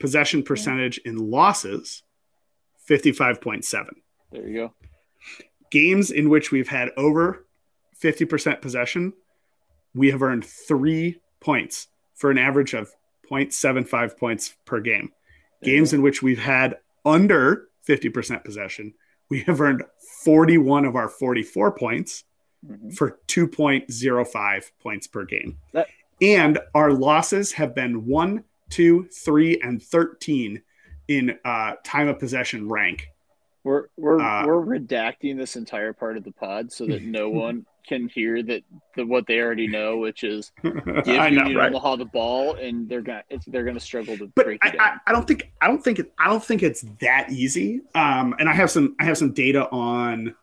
Possession percentage in losses, fifty five point seven. There you go games in which we've had over 50% possession, we have earned three points for an average of 0.75 points per game. Games in which we've had under 50% possession, we have earned 41 of our 44 points mm-hmm. for 2.05 points per game. That- and our losses have been one, two, three, and 13 in uh, time of possession rank we're we're uh, we're redacting this entire part of the pod so that no one can hear that the, what they already know, which is give know, right? Omaha the ball, and they're gonna they're gonna struggle to but break I, it. I, I, don't think I don't think it, I don't think it's that easy. Um, and I have some I have some data on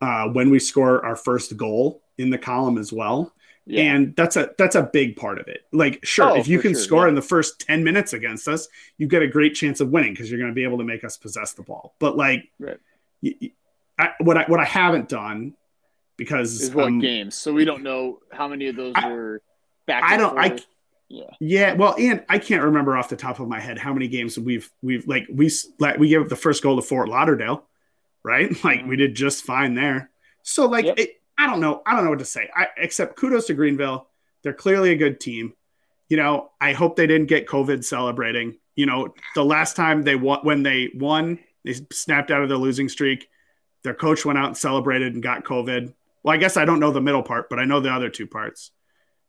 uh, when we score our first goal in the column as well. Yeah. And that's a that's a big part of it. Like, sure, oh, if you can sure, score yeah. in the first 10 minutes against us, you get a great chance of winning because you're going to be able to make us possess the ball. But like right. you, I, what I what I haven't done because is what um, games. So we don't know how many of those I, were back. I don't. Forth. I yeah. Yeah. Well, and I can't remember off the top of my head how many games we've we've like we like we gave the first goal to Fort Lauderdale, right? Like mm-hmm. we did just fine there. So like yep. it, I don't know. I don't know what to say. I, except kudos to Greenville. They're clearly a good team. You know, I hope they didn't get COVID celebrating. You know, the last time they won, when they won, they snapped out of their losing streak. Their coach went out and celebrated and got COVID. Well, I guess I don't know the middle part, but I know the other two parts.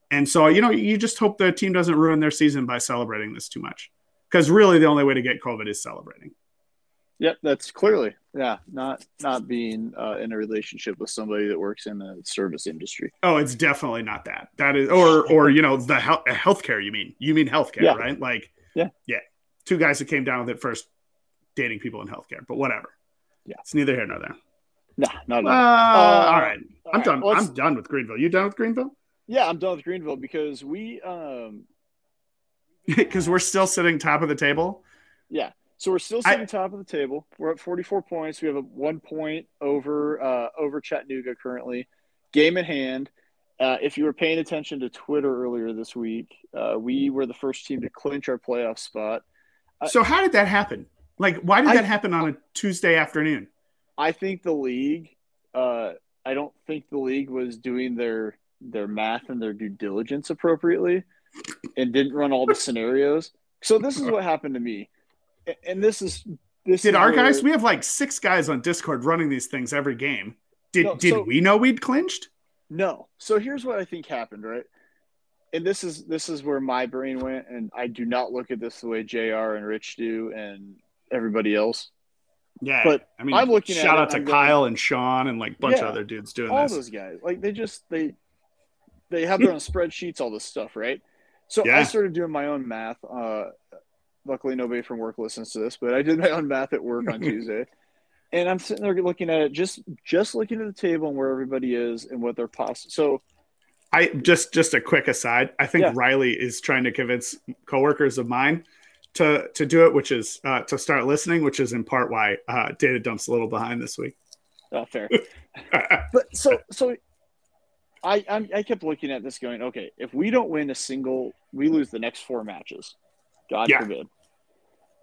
And so, you know, you just hope the team doesn't ruin their season by celebrating this too much. Because really, the only way to get COVID is celebrating. Yep, that's clearly yeah, not not being uh, in a relationship with somebody that works in the service industry. Oh, it's definitely not that. That is, or or you know, the health healthcare. You mean you mean healthcare, yeah. right? Like yeah, yeah. Two guys that came down with it first, dating people in healthcare, but whatever. Yeah, it's neither here nor there. Nah, not uh, uh, all right. All I'm right. done. I'm done with Greenville. You done with Greenville? Yeah, I'm done with Greenville because we um because we're still sitting top of the table. Yeah. So we're still sitting I, top of the table. We're at 44 points. We have a one point over uh, over Chattanooga currently. Game in hand. Uh, if you were paying attention to Twitter earlier this week, uh, we were the first team to clinch our playoff spot. So how did that happen? Like, why did I, that happen on a Tuesday afternoon? I think the league. Uh, I don't think the league was doing their their math and their due diligence appropriately, and didn't run all the scenarios. So this is what happened to me. And this is this did is our where, guys we have like six guys on discord running these things every game. Did no, did so, we know we'd clinched? No. So here's what i think happened right? And this is this is where my brain went and i do not look at this the way jr and rich do and everybody else yeah but i mean i'm looking shout out to I'm kyle going, and sean and like a bunch yeah, of other dudes doing all this. those guys like they just they they have their own spreadsheets all this stuff right so yeah. i started doing my own math uh Luckily, nobody from work listens to this, but I did my own math at work on Tuesday, and I'm sitting there looking at it, just just looking at the table and where everybody is and what they're possible. So, I just just a quick aside. I think yeah. Riley is trying to convince coworkers of mine to to do it, which is uh, to start listening, which is in part why uh, Data Dump's a little behind this week. Oh, fair. but so so I I'm, i kept looking at this, going, okay, if we don't win a single, we lose the next four matches. God yeah. forbid.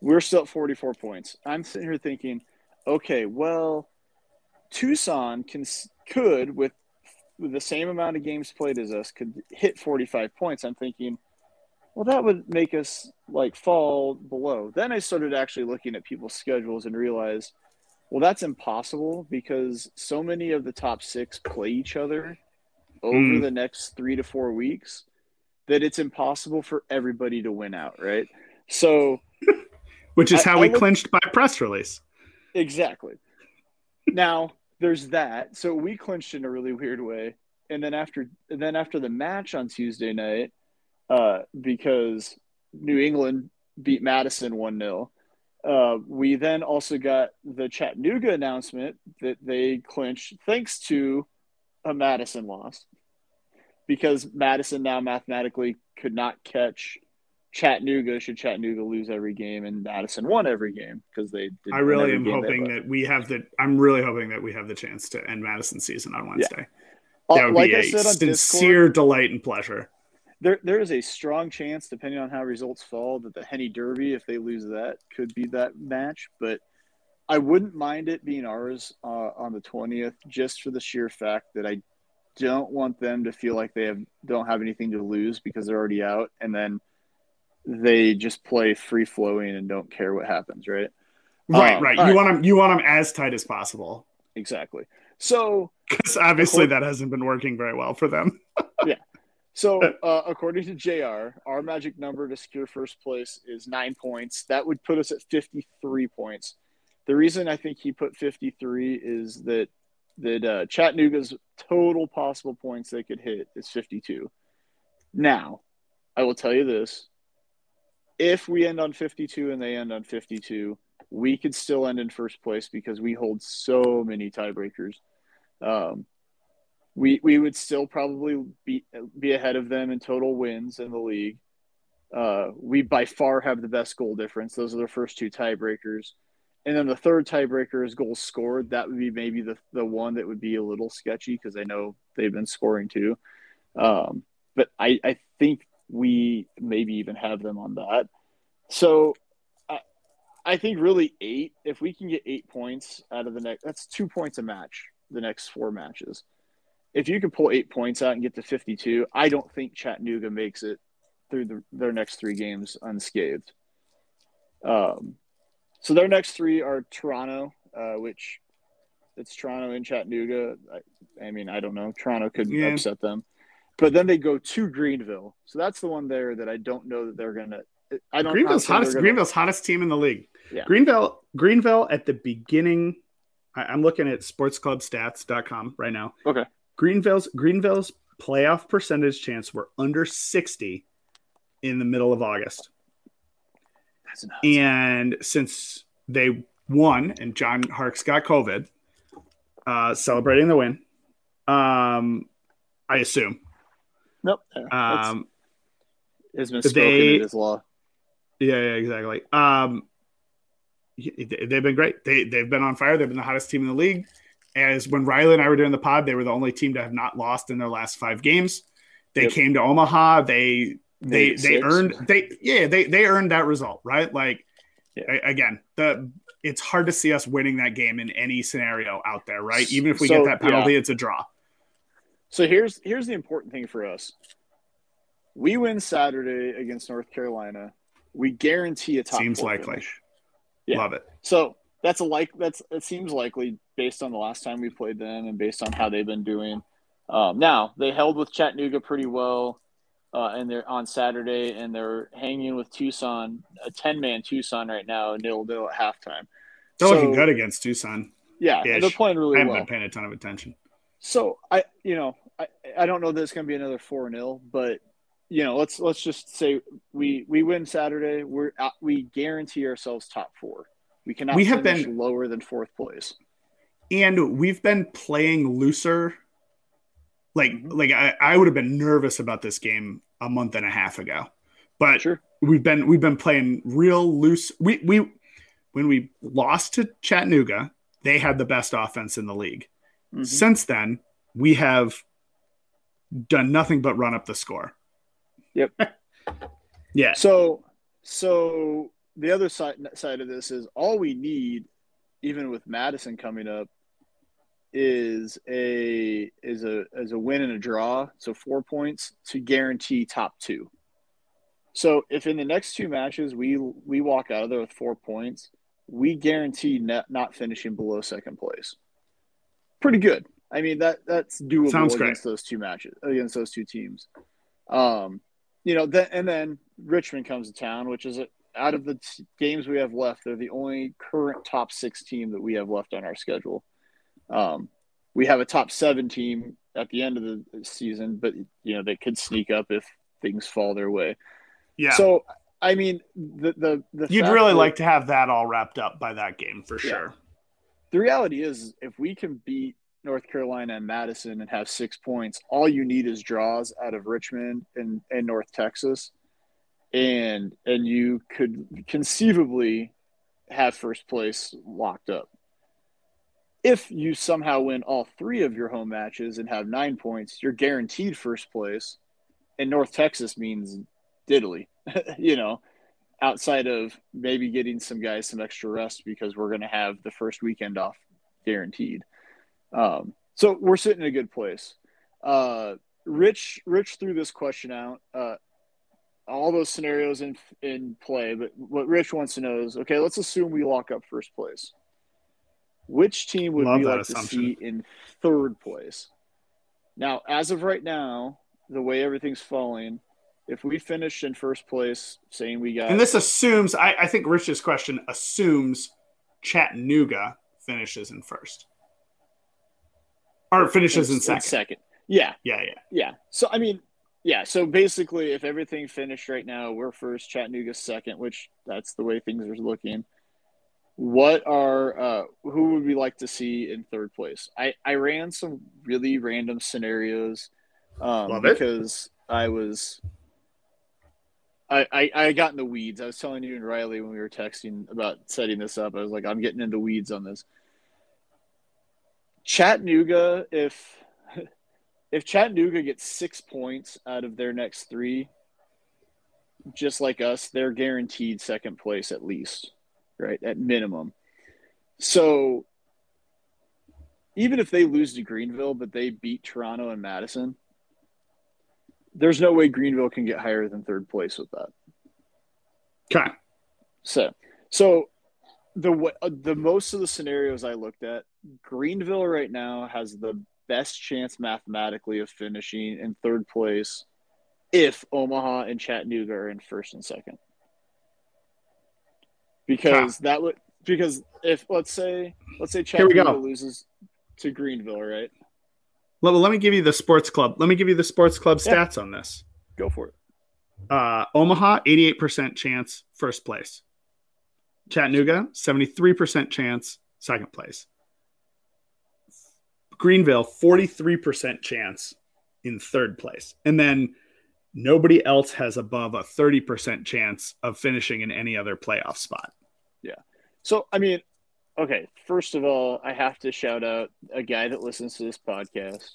We're still at 44 points. I'm sitting here thinking, okay, well, Tucson can could with with the same amount of games played as us could hit 45 points. I'm thinking, well, that would make us like fall below. Then I started actually looking at people's schedules and realized, well, that's impossible because so many of the top six play each other over mm. the next three to four weeks that it's impossible for everybody to win out, right? So, which is I, how we clinched by press release. Exactly. now there's that. So we clinched in a really weird way, and then after then after the match on Tuesday night, uh, because New England beat Madison 1 0. Uh, we then also got the Chattanooga announcement that they clinched thanks to a Madison loss because Madison now mathematically could not catch Chattanooga should Chattanooga lose every game and Madison won every game because they. I really am hoping that we have the. I'm really hoping that we have the chance to end Madison season on Wednesday. Yeah. That would uh, like be I a sincere Discord, delight and pleasure there there is a strong chance, depending on how results fall, that the Henny Derby, if they lose that, could be that match. But I wouldn't mind it being ours uh, on the twentieth, just for the sheer fact that I don't want them to feel like they have don't have anything to lose because they're already out, and then they just play free flowing and don't care what happens, right? Right, um, right. You right. want them you want them as tight as possible. Exactly. So because obviously that hasn't been working very well for them. yeah. So, uh, according to JR, our magic number to secure first place is nine points. That would put us at 53 points. The reason I think he put 53 is that that uh, Chattanooga's total possible points they could hit is 52. Now, I will tell you this: if we end on 52 and they end on 52, we could still end in first place because we hold so many tiebreakers. Um, we we would still probably be be ahead of them in total wins in the league. Uh, we by far have the best goal difference. Those are the first two tiebreakers. And then the third tiebreaker is goals scored. That would be maybe the, the one that would be a little sketchy because I know they've been scoring too. Um, but I, I think we maybe even have them on that. So I, I think really eight, if we can get eight points out of the next, that's two points a match, the next four matches if you can pull eight points out and get to 52, I don't think Chattanooga makes it through the, their next three games unscathed. Um, so their next three are Toronto, uh, which it's Toronto and Chattanooga. I, I, mean, I don't know. Toronto could yeah. upset them, but then they go to Greenville. So that's the one there that I don't know that they're gonna. I don't. Greenville's hottest. Gonna, Greenville's hottest team in the league. Yeah. Greenville. Greenville at the beginning. I, I'm looking at sportsclubstats.com right now. Okay. Greenville's Greenville's playoff percentage chance were under 60 in the middle of August. And since they won and John Harkes got COVID, uh, celebrating the win, um, I assume. Nope. Um, has been they, in his law. Yeah, yeah, exactly. Um, they've been great. They they've been on fire. They've been the hottest team in the league as when Riley and I were doing the pod, they were the only team to have not lost in their last five games. They yep. came to Omaha. They they they six. earned they yeah they they earned that result right. Like yeah. again, the it's hard to see us winning that game in any scenario out there, right? Even if we so, get that penalty, yeah. it's a draw. So here's here's the important thing for us. We win Saturday against North Carolina. We guarantee a top. Seems likely. Yeah. Love it. So that's a like. That's it seems likely based on the last time we played them and based on how they've been doing. Um, now they held with Chattanooga pretty well, uh, and they're on Saturday, and they're hanging with Tucson, a ten-man Tucson right now, nil nil at halftime. They're so, looking good against Tucson. Yeah, they're playing really I haven't well. been paying a ton of attention. So I, you know, I, I don't know that it's going to be another four 0 but you know, let's let's just say we we win Saturday. We're we guarantee ourselves top four. We cannot we have been lower than fourth place and we've been playing looser. Like, mm-hmm. like I, I would have been nervous about this game a month and a half ago, but sure. we've been we've been playing real loose. We we when we lost to Chattanooga, they had the best offense in the league. Mm-hmm. Since then, we have done nothing but run up the score. Yep. yeah. So so the other side side of this is all we need, even with Madison coming up, is a is a as a win and a draw, so four points to guarantee top two. So if in the next two matches we we walk out of there with four points, we guarantee net, not finishing below second place. Pretty good. I mean that that's doable Sounds against great. those two matches against those two teams. Um, you know, then and then Richmond comes to town, which is a, out of the t- games we have left, they're the only current top six team that we have left on our schedule. Um, we have a top seven team at the end of the season, but you know they could sneak up if things fall their way. Yeah. So I mean, the the, the you'd really that, like to have that all wrapped up by that game for yeah. sure. The reality is, if we can beat North Carolina and Madison and have six points, all you need is draws out of Richmond and, and North Texas, and and you could conceivably have first place locked up. If you somehow win all three of your home matches and have nine points, you're guaranteed first place. And North Texas means diddly, you know, outside of maybe getting some guys some extra rest because we're going to have the first weekend off guaranteed. Um, so we're sitting in a good place. Uh, Rich, Rich threw this question out. Uh, all those scenarios in in play, but what Rich wants to know is, okay, let's assume we lock up first place. Which team would Love we like assumption. to see in third place? Now, as of right now, the way everything's falling, if we finish in first place, saying we got and this assumes, I, I think Rich's question assumes Chattanooga finishes in first or finishes in, in second. second. Yeah. Yeah, yeah. Yeah. So I mean, yeah, so basically if everything finished right now, we're first, Chattanooga second, which that's the way things are looking. What are uh who would we like to see in third place? I I ran some really random scenarios um because. I was I, I, I got in the weeds. I was telling you and Riley when we were texting about setting this up. I was like, I'm getting into weeds on this. Chattanooga, if if Chattanooga gets six points out of their next three, just like us, they're guaranteed second place at least, right? At minimum. So even if they lose to Greenville, but they beat Toronto and Madison, there's no way Greenville can get higher than third place with that. Okay. So, so the uh, the most of the scenarios I looked at, Greenville right now has the best chance mathematically of finishing in third place if Omaha and Chattanooga are in first and second. Because huh. that would because if let's say let's say Chattanooga loses to Greenville, right? Let, let me give you the sports club. Let me give you the sports club yeah. stats on this. Go for it. Uh, Omaha, 88% chance, first place. Chattanooga, 73% chance, second place. Greenville, 43% chance in third place. And then nobody else has above a 30% chance of finishing in any other playoff spot. Yeah. So, I mean, okay, first of all, I have to shout out a guy that listens to this podcast.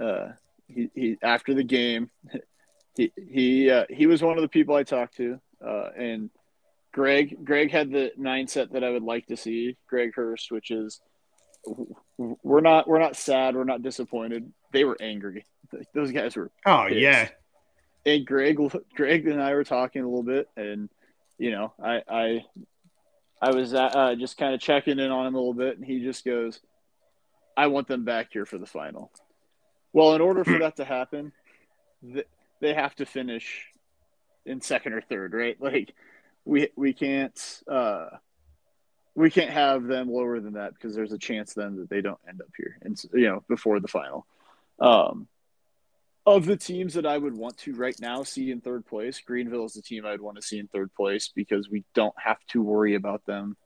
Uh, he, he after the game, he he uh, he was one of the people I talked to, uh, and Greg Greg had the mindset that I would like to see Greg Hurst, which is we're not we're not sad, we're not disappointed. They were angry. Those guys were. Oh pissed. yeah. And Greg Greg and I were talking a little bit, and you know I I I was uh, just kind of checking in on him a little bit, and he just goes, "I want them back here for the final." Well, in order for that to happen, they have to finish in second or third, right? Like we we can't uh, we can't have them lower than that because there's a chance then that they don't end up here and you know before the final. Um, of the teams that I would want to right now see in third place, Greenville is the team I'd want to see in third place because we don't have to worry about them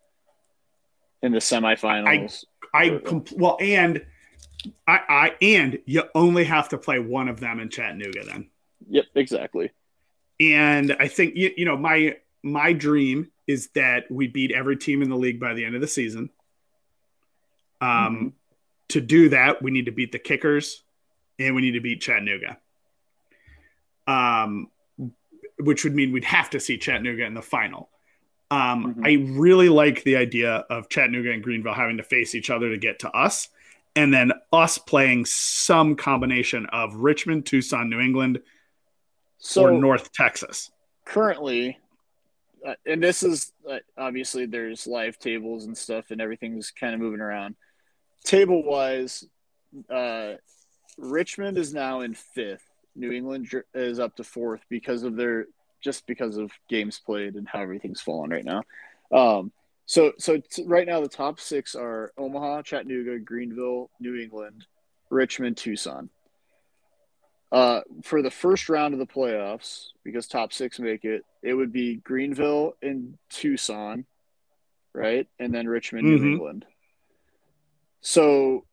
in the semifinals. I, I compl- well, and I, I, and you only have to play one of them in Chattanooga then. Yep, exactly. And I think you, you know my my dream is that we beat every team in the league by the end of the season. Um, mm-hmm. To do that, we need to beat the Kickers and we need to beat Chattanooga. Um, which would mean we'd have to see Chattanooga in the final. Um, mm-hmm. I really like the idea of Chattanooga and Greenville having to face each other to get to us, and then us playing some combination of Richmond, Tucson, New England, so, or North Texas currently, uh, and this is uh, obviously there's live tables and stuff, and everything's kind of moving around. Table wise, uh, Richmond is now in fifth. New England is up to fourth because of their just because of games played and how everything's fallen right now. Um, so so t- right now the top six are Omaha, Chattanooga, Greenville, New England, Richmond, Tucson. Uh, for the first round of the playoffs, because top six make it, it would be Greenville and Tucson, right, and then Richmond, mm-hmm. New England. So,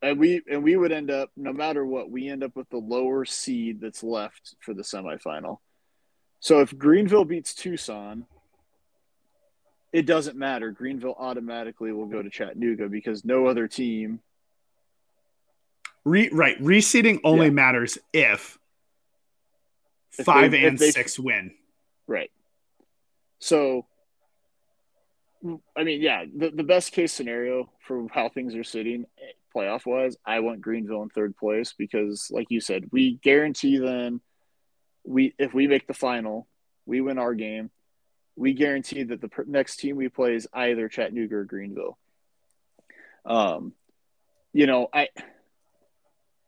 and we and we would end up no matter what, we end up with the lower seed that's left for the semifinal. So if Greenville beats Tucson, it doesn't matter. Greenville automatically will go to Chattanooga because no other team. Re, right, reseeding only yeah. matters if, if five they, and if they, six win. Right. So, I mean, yeah, the, the best case scenario for how things are sitting playoff wise, I want Greenville in third place because, like you said, we guarantee then we if we make the final, we win our game we guarantee that the next team we play is either Chattanooga or Greenville. Um, you know, I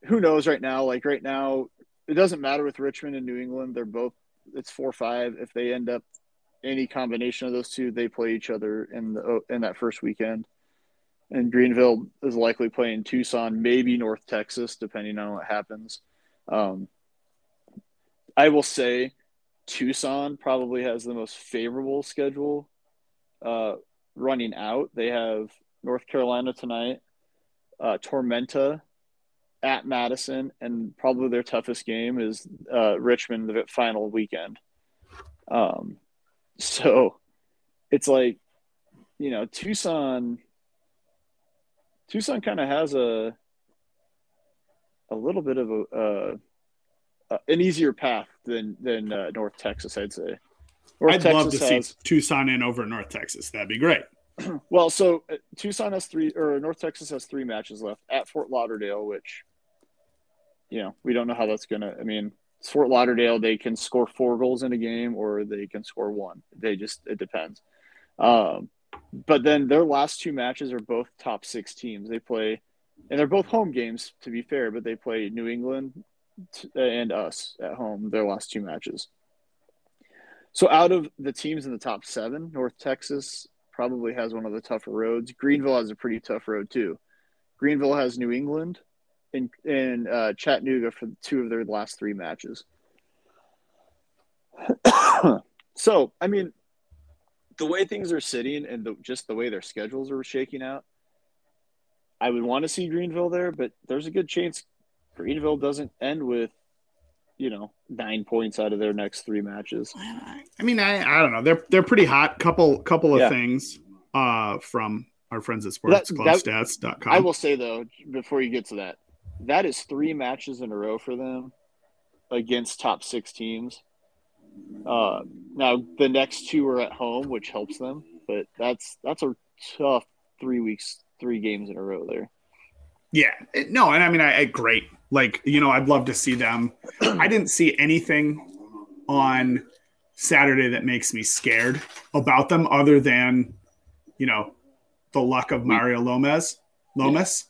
who knows right now? Like right now, it doesn't matter with Richmond and New England. They're both it's four five. If they end up any combination of those two, they play each other in the in that first weekend. And Greenville is likely playing Tucson, maybe North Texas, depending on what happens. Um, I will say Tucson probably has the most favorable schedule uh, running out. They have North Carolina tonight, uh, Tormenta at Madison, and probably their toughest game is uh, Richmond the final weekend. Um, so it's like, you know, Tucson. Tucson kind of has a a little bit of a, uh, uh, an easier path than than uh, North Texas, I'd say. North I'd Texas love to has, see Tucson in over North Texas. That'd be great. well, so uh, Tucson has three, or North Texas has three matches left at Fort Lauderdale, which, you know, we don't know how that's gonna. I mean, Fort Lauderdale. They can score four goals in a game, or they can score one. They just it depends. Um, but then their last two matches are both top six teams. They play, and they're both home games to be fair. But they play New England and us at home their last two matches. So out of the teams in the top seven, North Texas probably has one of the tougher roads. Greenville has a pretty tough road too. Greenville has New England and and uh, Chattanooga for two of their last three matches. so I mean, the way things are sitting and the, just the way their schedules are shaking out, I would want to see Greenville there, but there's a good chance Greenville doesn't end with, you know, nine points out of their next three matches. I mean, I, I don't know. They're they're pretty hot. Couple couple of yeah. things uh, from our friends at sportsclubstats.com. I will say though, before you get to that, that is three matches in a row for them against top six teams. Uh, now the next two are at home, which helps them, but that's that's a tough three weeks, three games in a row there. Yeah, no, and I mean, I, I great. Like, you know, I'd love to see them. I didn't see anything on Saturday that makes me scared about them other than, you know, the luck of Mario Lomas. Lomas.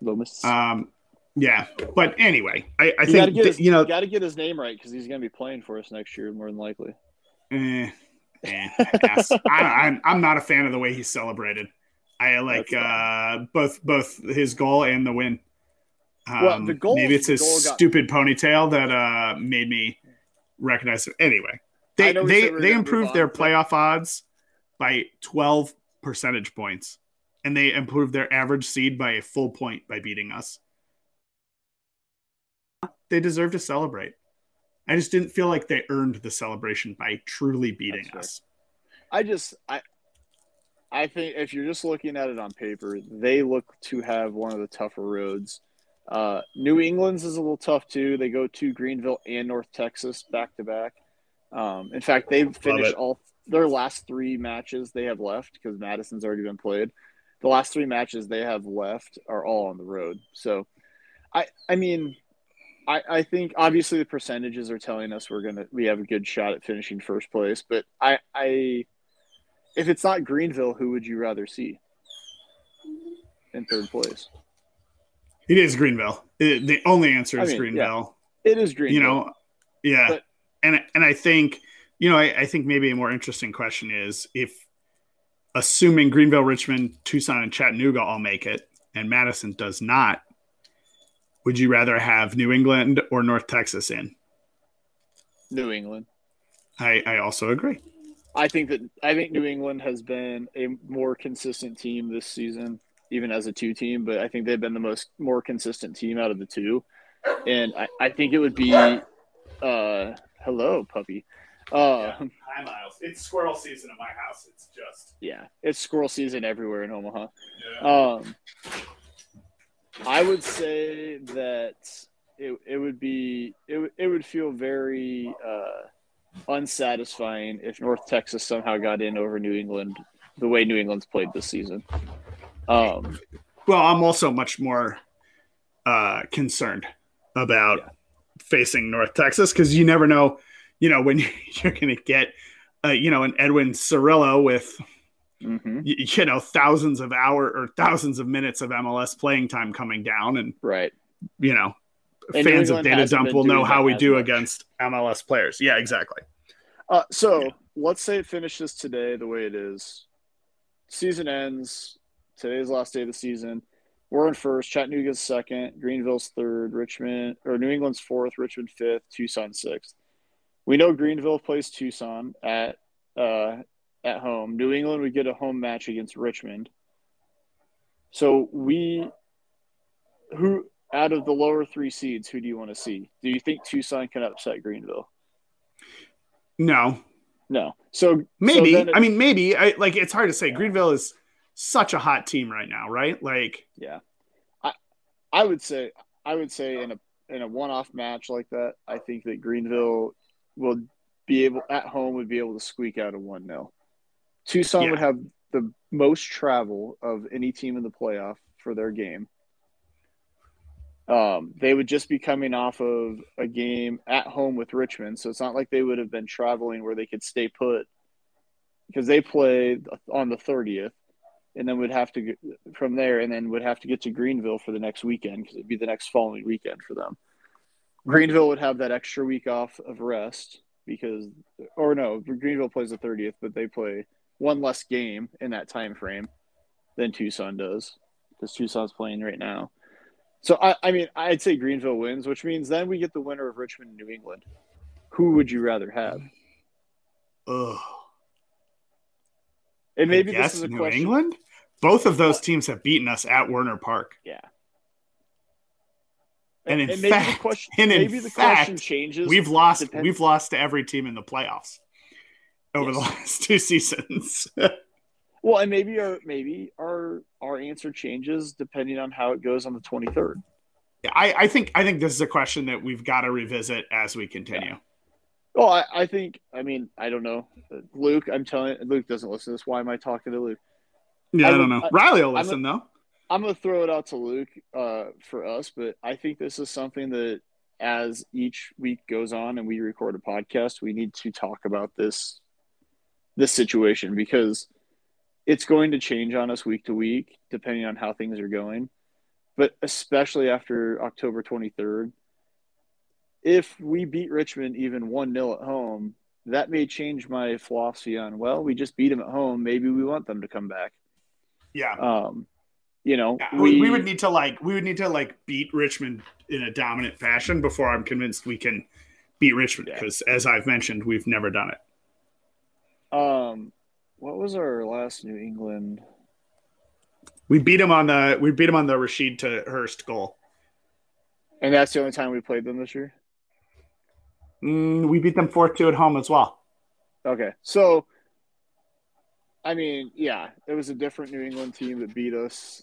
Yeah. Lomas. Um, yeah, but anyway, I, I you think his, you know, got to get his name right because he's going to be playing for us next year, more than likely. Eh, eh, I I, I'm not a fan of the way he's celebrated. I like uh, both both his goal and the win. Um, well, the goal, maybe it's his stupid got... ponytail that uh, made me recognize it. Anyway, they they they improved their playoff odds by 12 percentage points, and they improved their average seed by a full point by beating us. They deserve to celebrate. I just didn't feel like they earned the celebration by truly beating us. I just I I think if you're just looking at it on paper, they look to have one of the tougher roads uh, New England's is a little tough too. They go to Greenville and North Texas back to back. Um, in fact, they've finished all their last three matches they have left because Madison's already been played. The last three matches they have left are all on the road. So, I I mean, I, I think obviously the percentages are telling us we're gonna we have a good shot at finishing first place, but I I if it's not Greenville, who would you rather see in third place? It is Greenville. It, the only answer is I mean, Greenville. Yeah, it is Greenville. You know, yeah, but, and and I think you know I, I think maybe a more interesting question is if assuming Greenville, Richmond, Tucson, and Chattanooga all make it, and Madison does not, would you rather have New England or North Texas in? New England. I, I also agree. I think that I think New England has been a more consistent team this season, even as a two team, but I think they've been the most more consistent team out of the two. And I, I think it would be uh hello, puppy. Uh, yeah. Hi, Miles. It's squirrel season at my house. It's just yeah, it's squirrel season everywhere in Omaha. Yeah. Um, I would say that it, it would be it, it would feel very uh, unsatisfying if North Texas somehow got in over New England the way New England's played this season. Um, well, I'm also much more uh, concerned about yeah. facing North Texas because you never know you know, when you're going to get, uh, you know, an Edwin Cerrillo with, mm-hmm. you, you, know, thousands of hour or thousands of minutes of MLS playing time coming down, and right, you know, and fans of Data Dump will know how we do much. against MLS players. Yeah, exactly. Uh, so yeah. let's say it finishes today the way it is. Season ends. Today's last day of the season. We're in first. Chattanooga's second. Greenville's third. Richmond or New England's fourth. Richmond fifth. Tucson sixth. We know Greenville plays Tucson at uh, at home. New England would get a home match against Richmond. So we who out of the lower three seeds, who do you want to see? Do you think Tucson can upset Greenville? No. No. So maybe. So it, I mean, maybe. I like. It's hard to say. Greenville is such a hot team right now, right? Like. Yeah. I I would say I would say in a in a one off match like that, I think that Greenville will be able at home would be able to squeak out a one 0 Tucson yeah. would have the most travel of any team in the playoff for their game. Um, they would just be coming off of a game at home with Richmond, so it's not like they would have been traveling where they could stay put because they play on the thirtieth, and then would have to get from there, and then would have to get to Greenville for the next weekend because it'd be the next following weekend for them. Greenville would have that extra week off of rest because, or no, Greenville plays the 30th, but they play one less game in that time frame than Tucson does because Tucson's playing right now. So I, I mean, I'd say Greenville wins, which means then we get the winner of Richmond and New England. Who would you rather have? Ugh. And maybe this is a New question. England. Both of those teams have beaten us at Werner Park. Yeah, and in and fact, question, and in fact, changes. We've lost. We've lost to every team in the playoffs over yes. the last two seasons. well, and maybe our maybe our our answer changes depending on how it goes on the twenty third. Yeah, I, I think I think this is a question that we've got to revisit as we continue. Yeah. Well, I, I think I mean I don't know, Luke. I'm telling Luke doesn't listen to this. Why am I talking to Luke? Yeah, I, I don't know. I, Riley will listen though. I'm gonna throw it out to Luke uh, for us, but I think this is something that as each week goes on and we record a podcast, we need to talk about this this situation because it's going to change on us week to week depending on how things are going. But especially after October 23rd, if we beat Richmond even 1 0 at home, that may change my philosophy on, well, we just beat them at home. Maybe we want them to come back. Yeah. Um, you know, yeah, we, we would need to like we would need to like beat Richmond in a dominant fashion before I'm convinced we can beat Richmond because yeah. as I've mentioned, we've never done it. Um, what was our last New England? We beat them on the we beat them on the Rashid to Hurst goal, and that's the only time we played them this year. Mm, we beat them four two at home as well. Okay, so I mean, yeah, it was a different New England team that beat us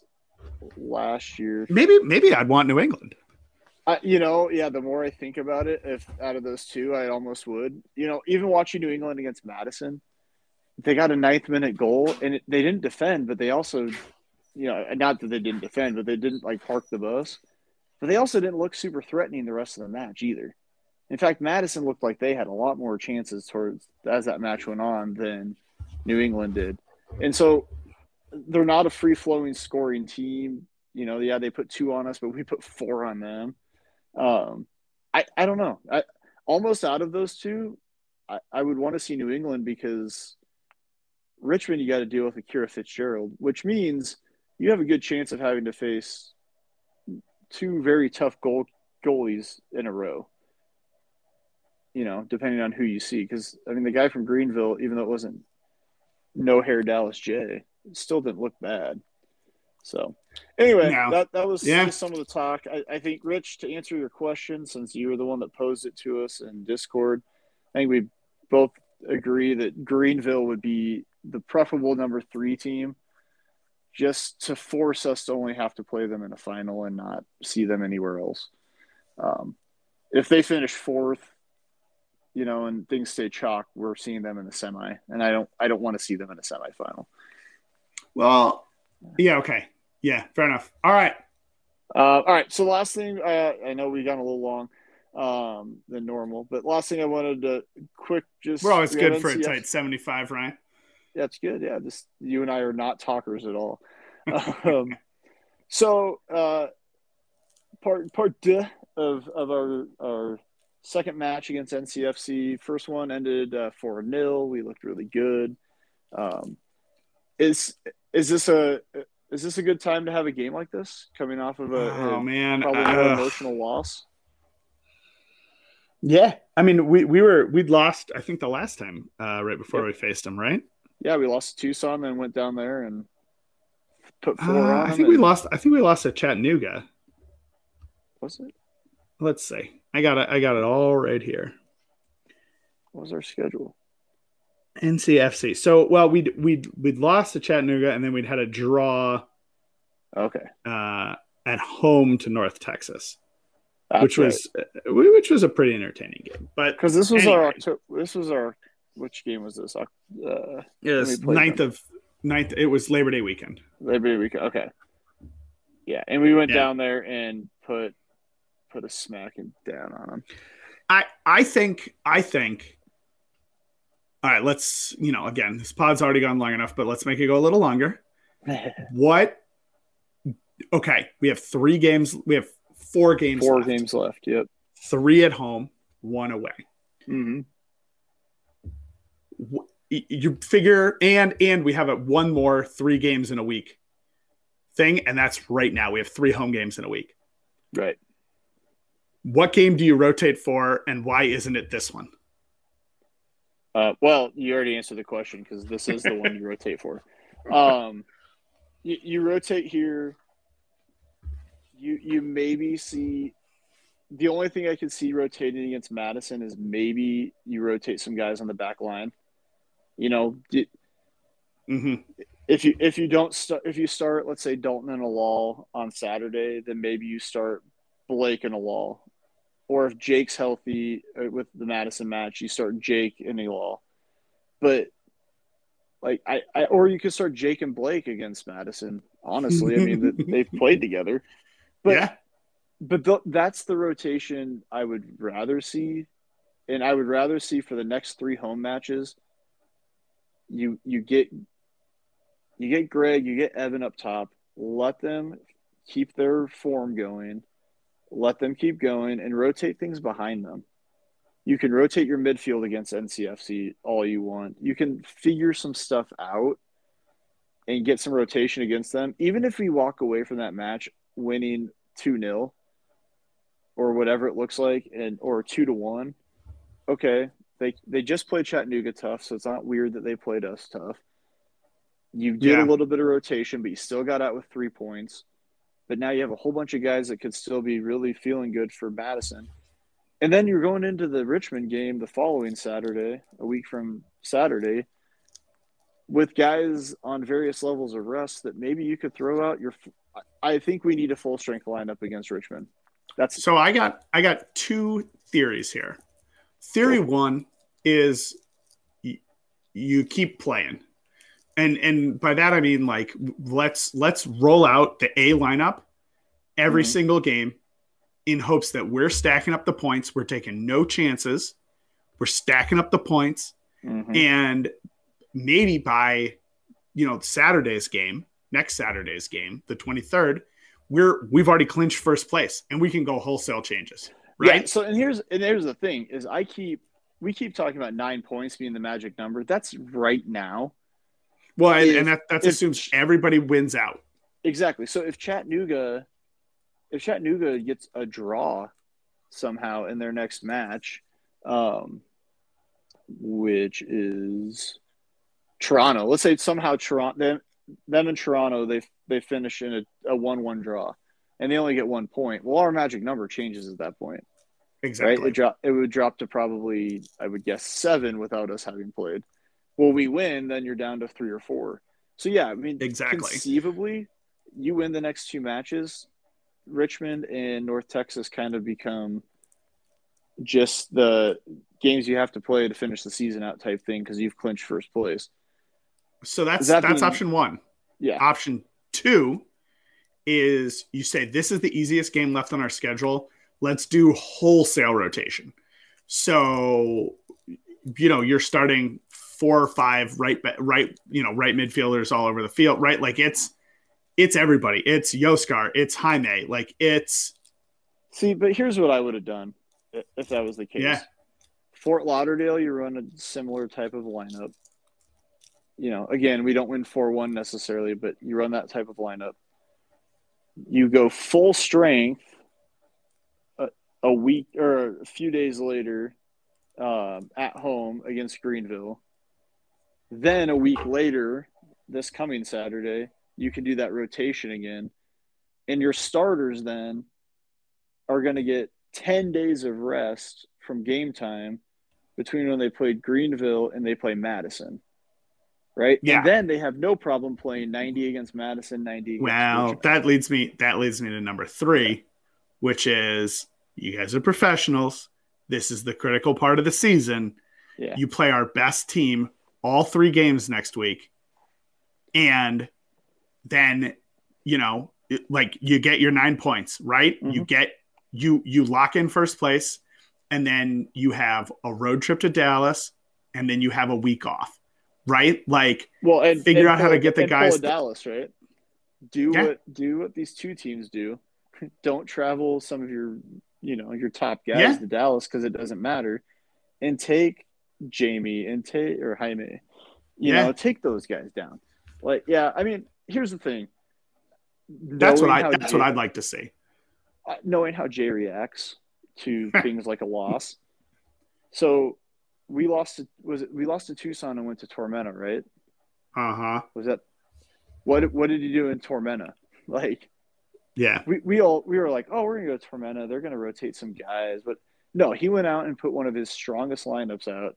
last year. Maybe maybe I'd want New England. Uh, you know, yeah. The more I think about it, if out of those two, I almost would. You know, even watching New England against Madison, they got a ninth minute goal, and it, they didn't defend, but they also, you know, not that they didn't defend, but they didn't like park the bus. but they also didn't look super threatening the rest of the match either. In fact, Madison looked like they had a lot more chances towards as that match went on than New England did. And so they're not a free flowing scoring team. You know, yeah, they put two on us, but we put four on them. Um, I, I don't know. I, almost out of those two, I, I would want to see New England because Richmond, you got to deal with Akira Fitzgerald, which means you have a good chance of having to face two very tough goal goalies in a row. You know, depending on who you see, because I mean, the guy from Greenville, even though it wasn't no hair Dallas Jaye, still didn't look bad. So, anyway, no. that that was yeah. some of the talk. I, I think, Rich, to answer your question, since you were the one that posed it to us in Discord, I think we both agree that Greenville would be the preferable number three team just to force us to only have to play them in a final and not see them anywhere else. Um, if they finish fourth, you know, and things stay chalk, we're seeing them in the semi, and I don't, I don't want to see them in a semifinal. Well, yeah, okay, yeah, fair enough. All right, uh, all right. So last thing, I, I know we got a little long um, than normal, but last thing I wanted to quick just we're always good for a tight seventy-five, right? That's good. Yeah, just you and I are not talkers at all. um, so uh, part part deux of of our our second match against NCFC. First one ended uh, four uh, 0 We looked really good. Um, is is this a is this a good time to have a game like this coming off of a, oh, a man probably uh, emotional loss? Yeah, I mean we we were we'd lost I think the last time uh, right before yep. we faced them, right? Yeah, we lost to Tucson, and went down there and put four uh, on. I think we lost. I think we lost at Chattanooga. Was it? Let's see. I got it. I got it all right here. What was our schedule? NCFC. So, well, we'd we'd we'd lost to Chattanooga, and then we'd had a draw. Okay. Uh, at home to North Texas, That's which right. was uh, which was a pretty entertaining game. But because this was anyway. our this was our which game was this? Uh, yes, ninth them. of ninth. It was Labor Day weekend. Labor Day weekend. Okay. Yeah, and we went yeah. down there and put put a smacking down on them. I I think I think. All right, let's you know again. This pod's already gone long enough, but let's make it go a little longer. what? Okay, we have three games. We have four games. Four left. games left. Yep. Three at home, one away. Mm-hmm you figure and and we have a one more three games in a week thing and that's right now. We have three home games in a week. Right. What game do you rotate for and why isn't it this one? Uh, well you already answered the question because this is the one you rotate for. Um, you, you rotate here. You you maybe see the only thing i could see rotating against madison is maybe you rotate some guys on the back line you know, mm-hmm. if you if you don't start if you start let's say Dalton and Alal on Saturday, then maybe you start Blake and Alal, or if Jake's healthy uh, with the Madison match, you start Jake and Alal. But like I, I or you could start Jake and Blake against Madison. Honestly, I mean they've played together, but yeah. but th- that's the rotation I would rather see, and I would rather see for the next three home matches you you get you get Greg, you get Evan up top. Let them keep their form going. Let them keep going and rotate things behind them. You can rotate your midfield against NCFC all you want. You can figure some stuff out and get some rotation against them. Even if we walk away from that match winning 2 0 or whatever it looks like, and or 2 to 1, okay, they they just played Chattanooga tough, so it's not weird that they played us tough. You did yeah. a little bit of rotation, but you still got out with three points. But now you have a whole bunch of guys that could still be really feeling good for Madison. And then you're going into the Richmond game the following Saturday, a week from Saturday, with guys on various levels of rest that maybe you could throw out your. I think we need a full strength lineup against Richmond. That's so. I got I got two theories here. Theory one is you keep playing. And and by that I mean like let's let's roll out the A lineup every mm-hmm. single game in hopes that we're stacking up the points. We're taking no chances. We're stacking up the points. Mm-hmm. And maybe by, you know, Saturday's game, next Saturday's game, the 23rd, we're we've already clinched first place and we can go wholesale changes. Right. Yeah, so and here's and here's the thing is I keep we keep talking about nine points being the magic number. That's right now. Well, if, and, that that assumes everybody wins out. Exactly. So if Chattanooga if Chattanooga gets a draw somehow in their next match, um, which is Toronto. Let's say somehow Toronto them, them and Toronto they they finish in a, a one one draw, and they only get one point. Well, our magic number changes at that point. Exactly. Right? It drop it would drop to probably I would guess seven without us having played. Well, we win, then you're down to three or four. So yeah, I mean, exactly. Conceivably, you win the next two matches, Richmond and North Texas kind of become just the games you have to play to finish the season out type thing because you've clinched first place. So that's that that's option one. Yeah. Option two is you say this is the easiest game left on our schedule. Let's do wholesale rotation. So you know you're starting four or five right right you know right midfielders all over the field right like it's it's everybody it's Yoskar it's Jaime like it's see but here's what I would have done if that was the case yeah Fort Lauderdale, you run a similar type of lineup. You know, again, we don't win 4 1 necessarily, but you run that type of lineup. You go full strength a, week or a few days later um, at home against Greenville. Then a week later, this coming Saturday, you can do that rotation again. And your starters then are going to get 10 days of rest from game time between when they played Greenville and they play Madison. Right? Yeah. And then they have no problem playing 90 against Madison, 90 Well, that leads me that leads me to number 3, which is you guys are professionals. This is the critical part of the season. Yeah. You play our best team all three games next week. And then, you know, like you get your 9 points, right? Mm-hmm. You get you you lock in first place and then you have a road trip to Dallas, and then you have a week off, right? Like, well, and figure and out how to get the guys. To Dallas, right? Do yeah. what do what these two teams do. Don't travel some of your, you know, your top guys yeah. to Dallas because it doesn't matter, and take Jamie and take or Jaime, you yeah. know, take those guys down. Like, yeah, I mean, here's the thing. That's what I. That's Jay, what I'd like to see. Uh, knowing how Jay reacts, to things like a loss. So we lost to was it we lost to Tucson and went to Tormenta, right? Uh huh. Was that what what did you do in Tormenta? Like yeah. We we all we were like, oh, we're gonna go to Tormenta. They're gonna rotate some guys, but no, he went out and put one of his strongest lineups out,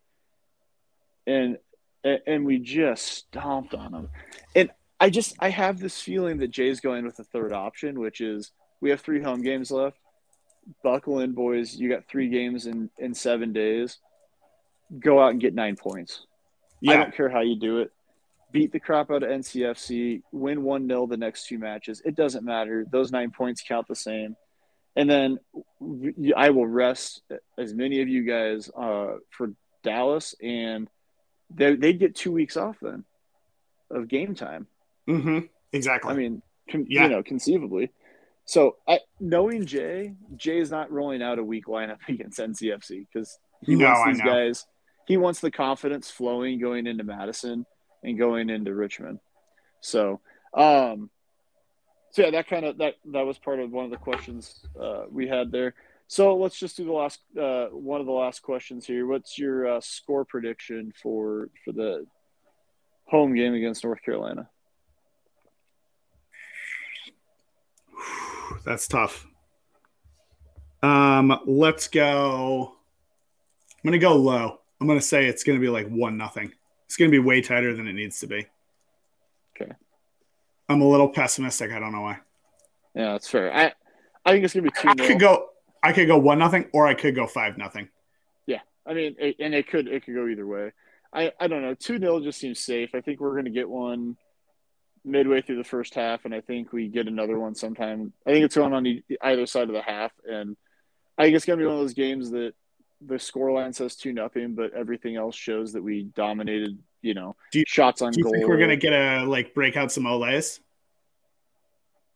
and and we just stomped on him. And I just I have this feeling that Jay's going with the third option, which is we have three home games left buckle in, boys. You got three games in in seven days. Go out and get nine points. Yeah. I don't care how you do it. Beat the crap out of NCFC. Win one 0 the next two matches. It doesn't matter. Those nine points count the same. And then I will rest as many of you guys uh, for Dallas, and they they get two weeks off then of game time. Mm-hmm. Exactly. I mean, con- yeah. you know, conceivably. So I, knowing Jay, Jay is not rolling out a weak lineup against NCFC because he no, wants these guys. He wants the confidence flowing going into Madison and going into Richmond. So, um, so yeah, that kind of that that was part of one of the questions uh, we had there. So let's just do the last uh, one of the last questions here. What's your uh, score prediction for for the home game against North Carolina? that's tough. Um, let's go. I'm gonna go low. I'm gonna say it's gonna be like one nothing. It's gonna be way tighter than it needs to be. Okay. I'm a little pessimistic. I don't know why. Yeah, that's fair. I I think it's gonna be two. I could go. I could go one nothing, or I could go five nothing. Yeah, I mean, it, and it could it could go either way. I I don't know. Two 0 just seems safe. I think we're gonna get one midway through the first half, and I think we get another one sometime. I think it's going on either side of the half, and I think it's going to be one of those games that the scoreline says two nothing, but everything else shows that we dominated. You know, you, shots on do you goal. Think we're going to get a like break out some olays?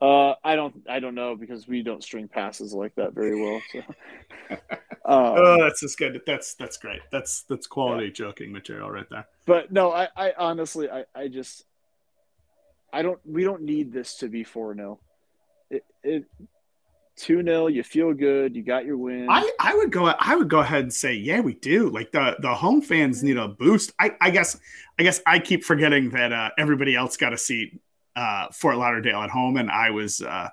Uh, I don't, I don't know because we don't string passes like that very well. So, um, oh, that's just good. That's that's great. That's that's quality yeah. joking material right there. But no, I, I honestly, I, I just, I don't. We don't need this to be four 0 It, it, two 0 You feel good. You got your win. I, I would go. I would go ahead and say, yeah, we do. Like the the home fans need a boost. I, I guess. I guess I keep forgetting that uh, everybody else got a seat uh, Fort Lauderdale at home, and I was uh,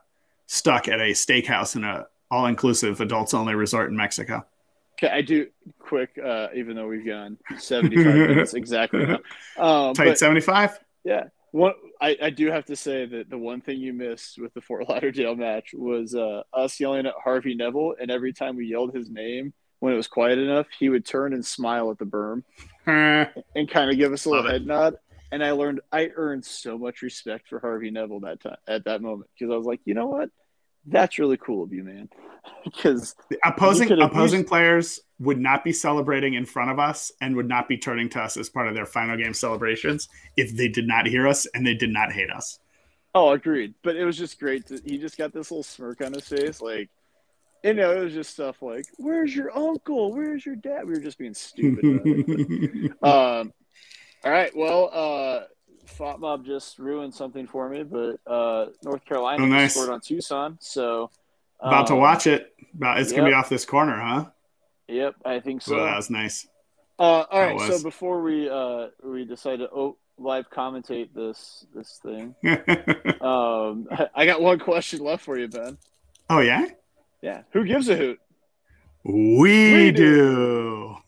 stuck at a steakhouse in a all inclusive adults only resort in Mexico. Okay, I do quick, uh, even though we've gone 75 minutes exactly now. Um, Tight 75? Yeah. One, I, I do have to say that the one thing you missed with the Fort Lauderdale match was uh, us yelling at Harvey Neville, and every time we yelled his name when it was quiet enough, he would turn and smile at the berm and kind of give us a little head nod. And I learned I earned so much respect for Harvey Neville that time at that moment because I was like, you know what, that's really cool of you, man. because opposing opposing used... players would not be celebrating in front of us and would not be turning to us as part of their final game celebrations if they did not hear us and they did not hate us. Oh, agreed. But it was just great. To, he just got this little smirk on his face, like. You know, it was just stuff like, "Where's your uncle? Where's your dad?" We were just being stupid. um, all right. Well, uh, FotMob just ruined something for me, but uh, North Carolina oh, nice. scored on Tucson, so um, about to um, watch it. About it's yep. gonna be off this corner, huh? Yep, I think so. Well, that was nice. Uh, all right, so before we uh, we decide to oh, live commentate this this thing, um, I got one question left for you, Ben. Oh yeah. Yeah. Who gives a hoot? We, we do. do.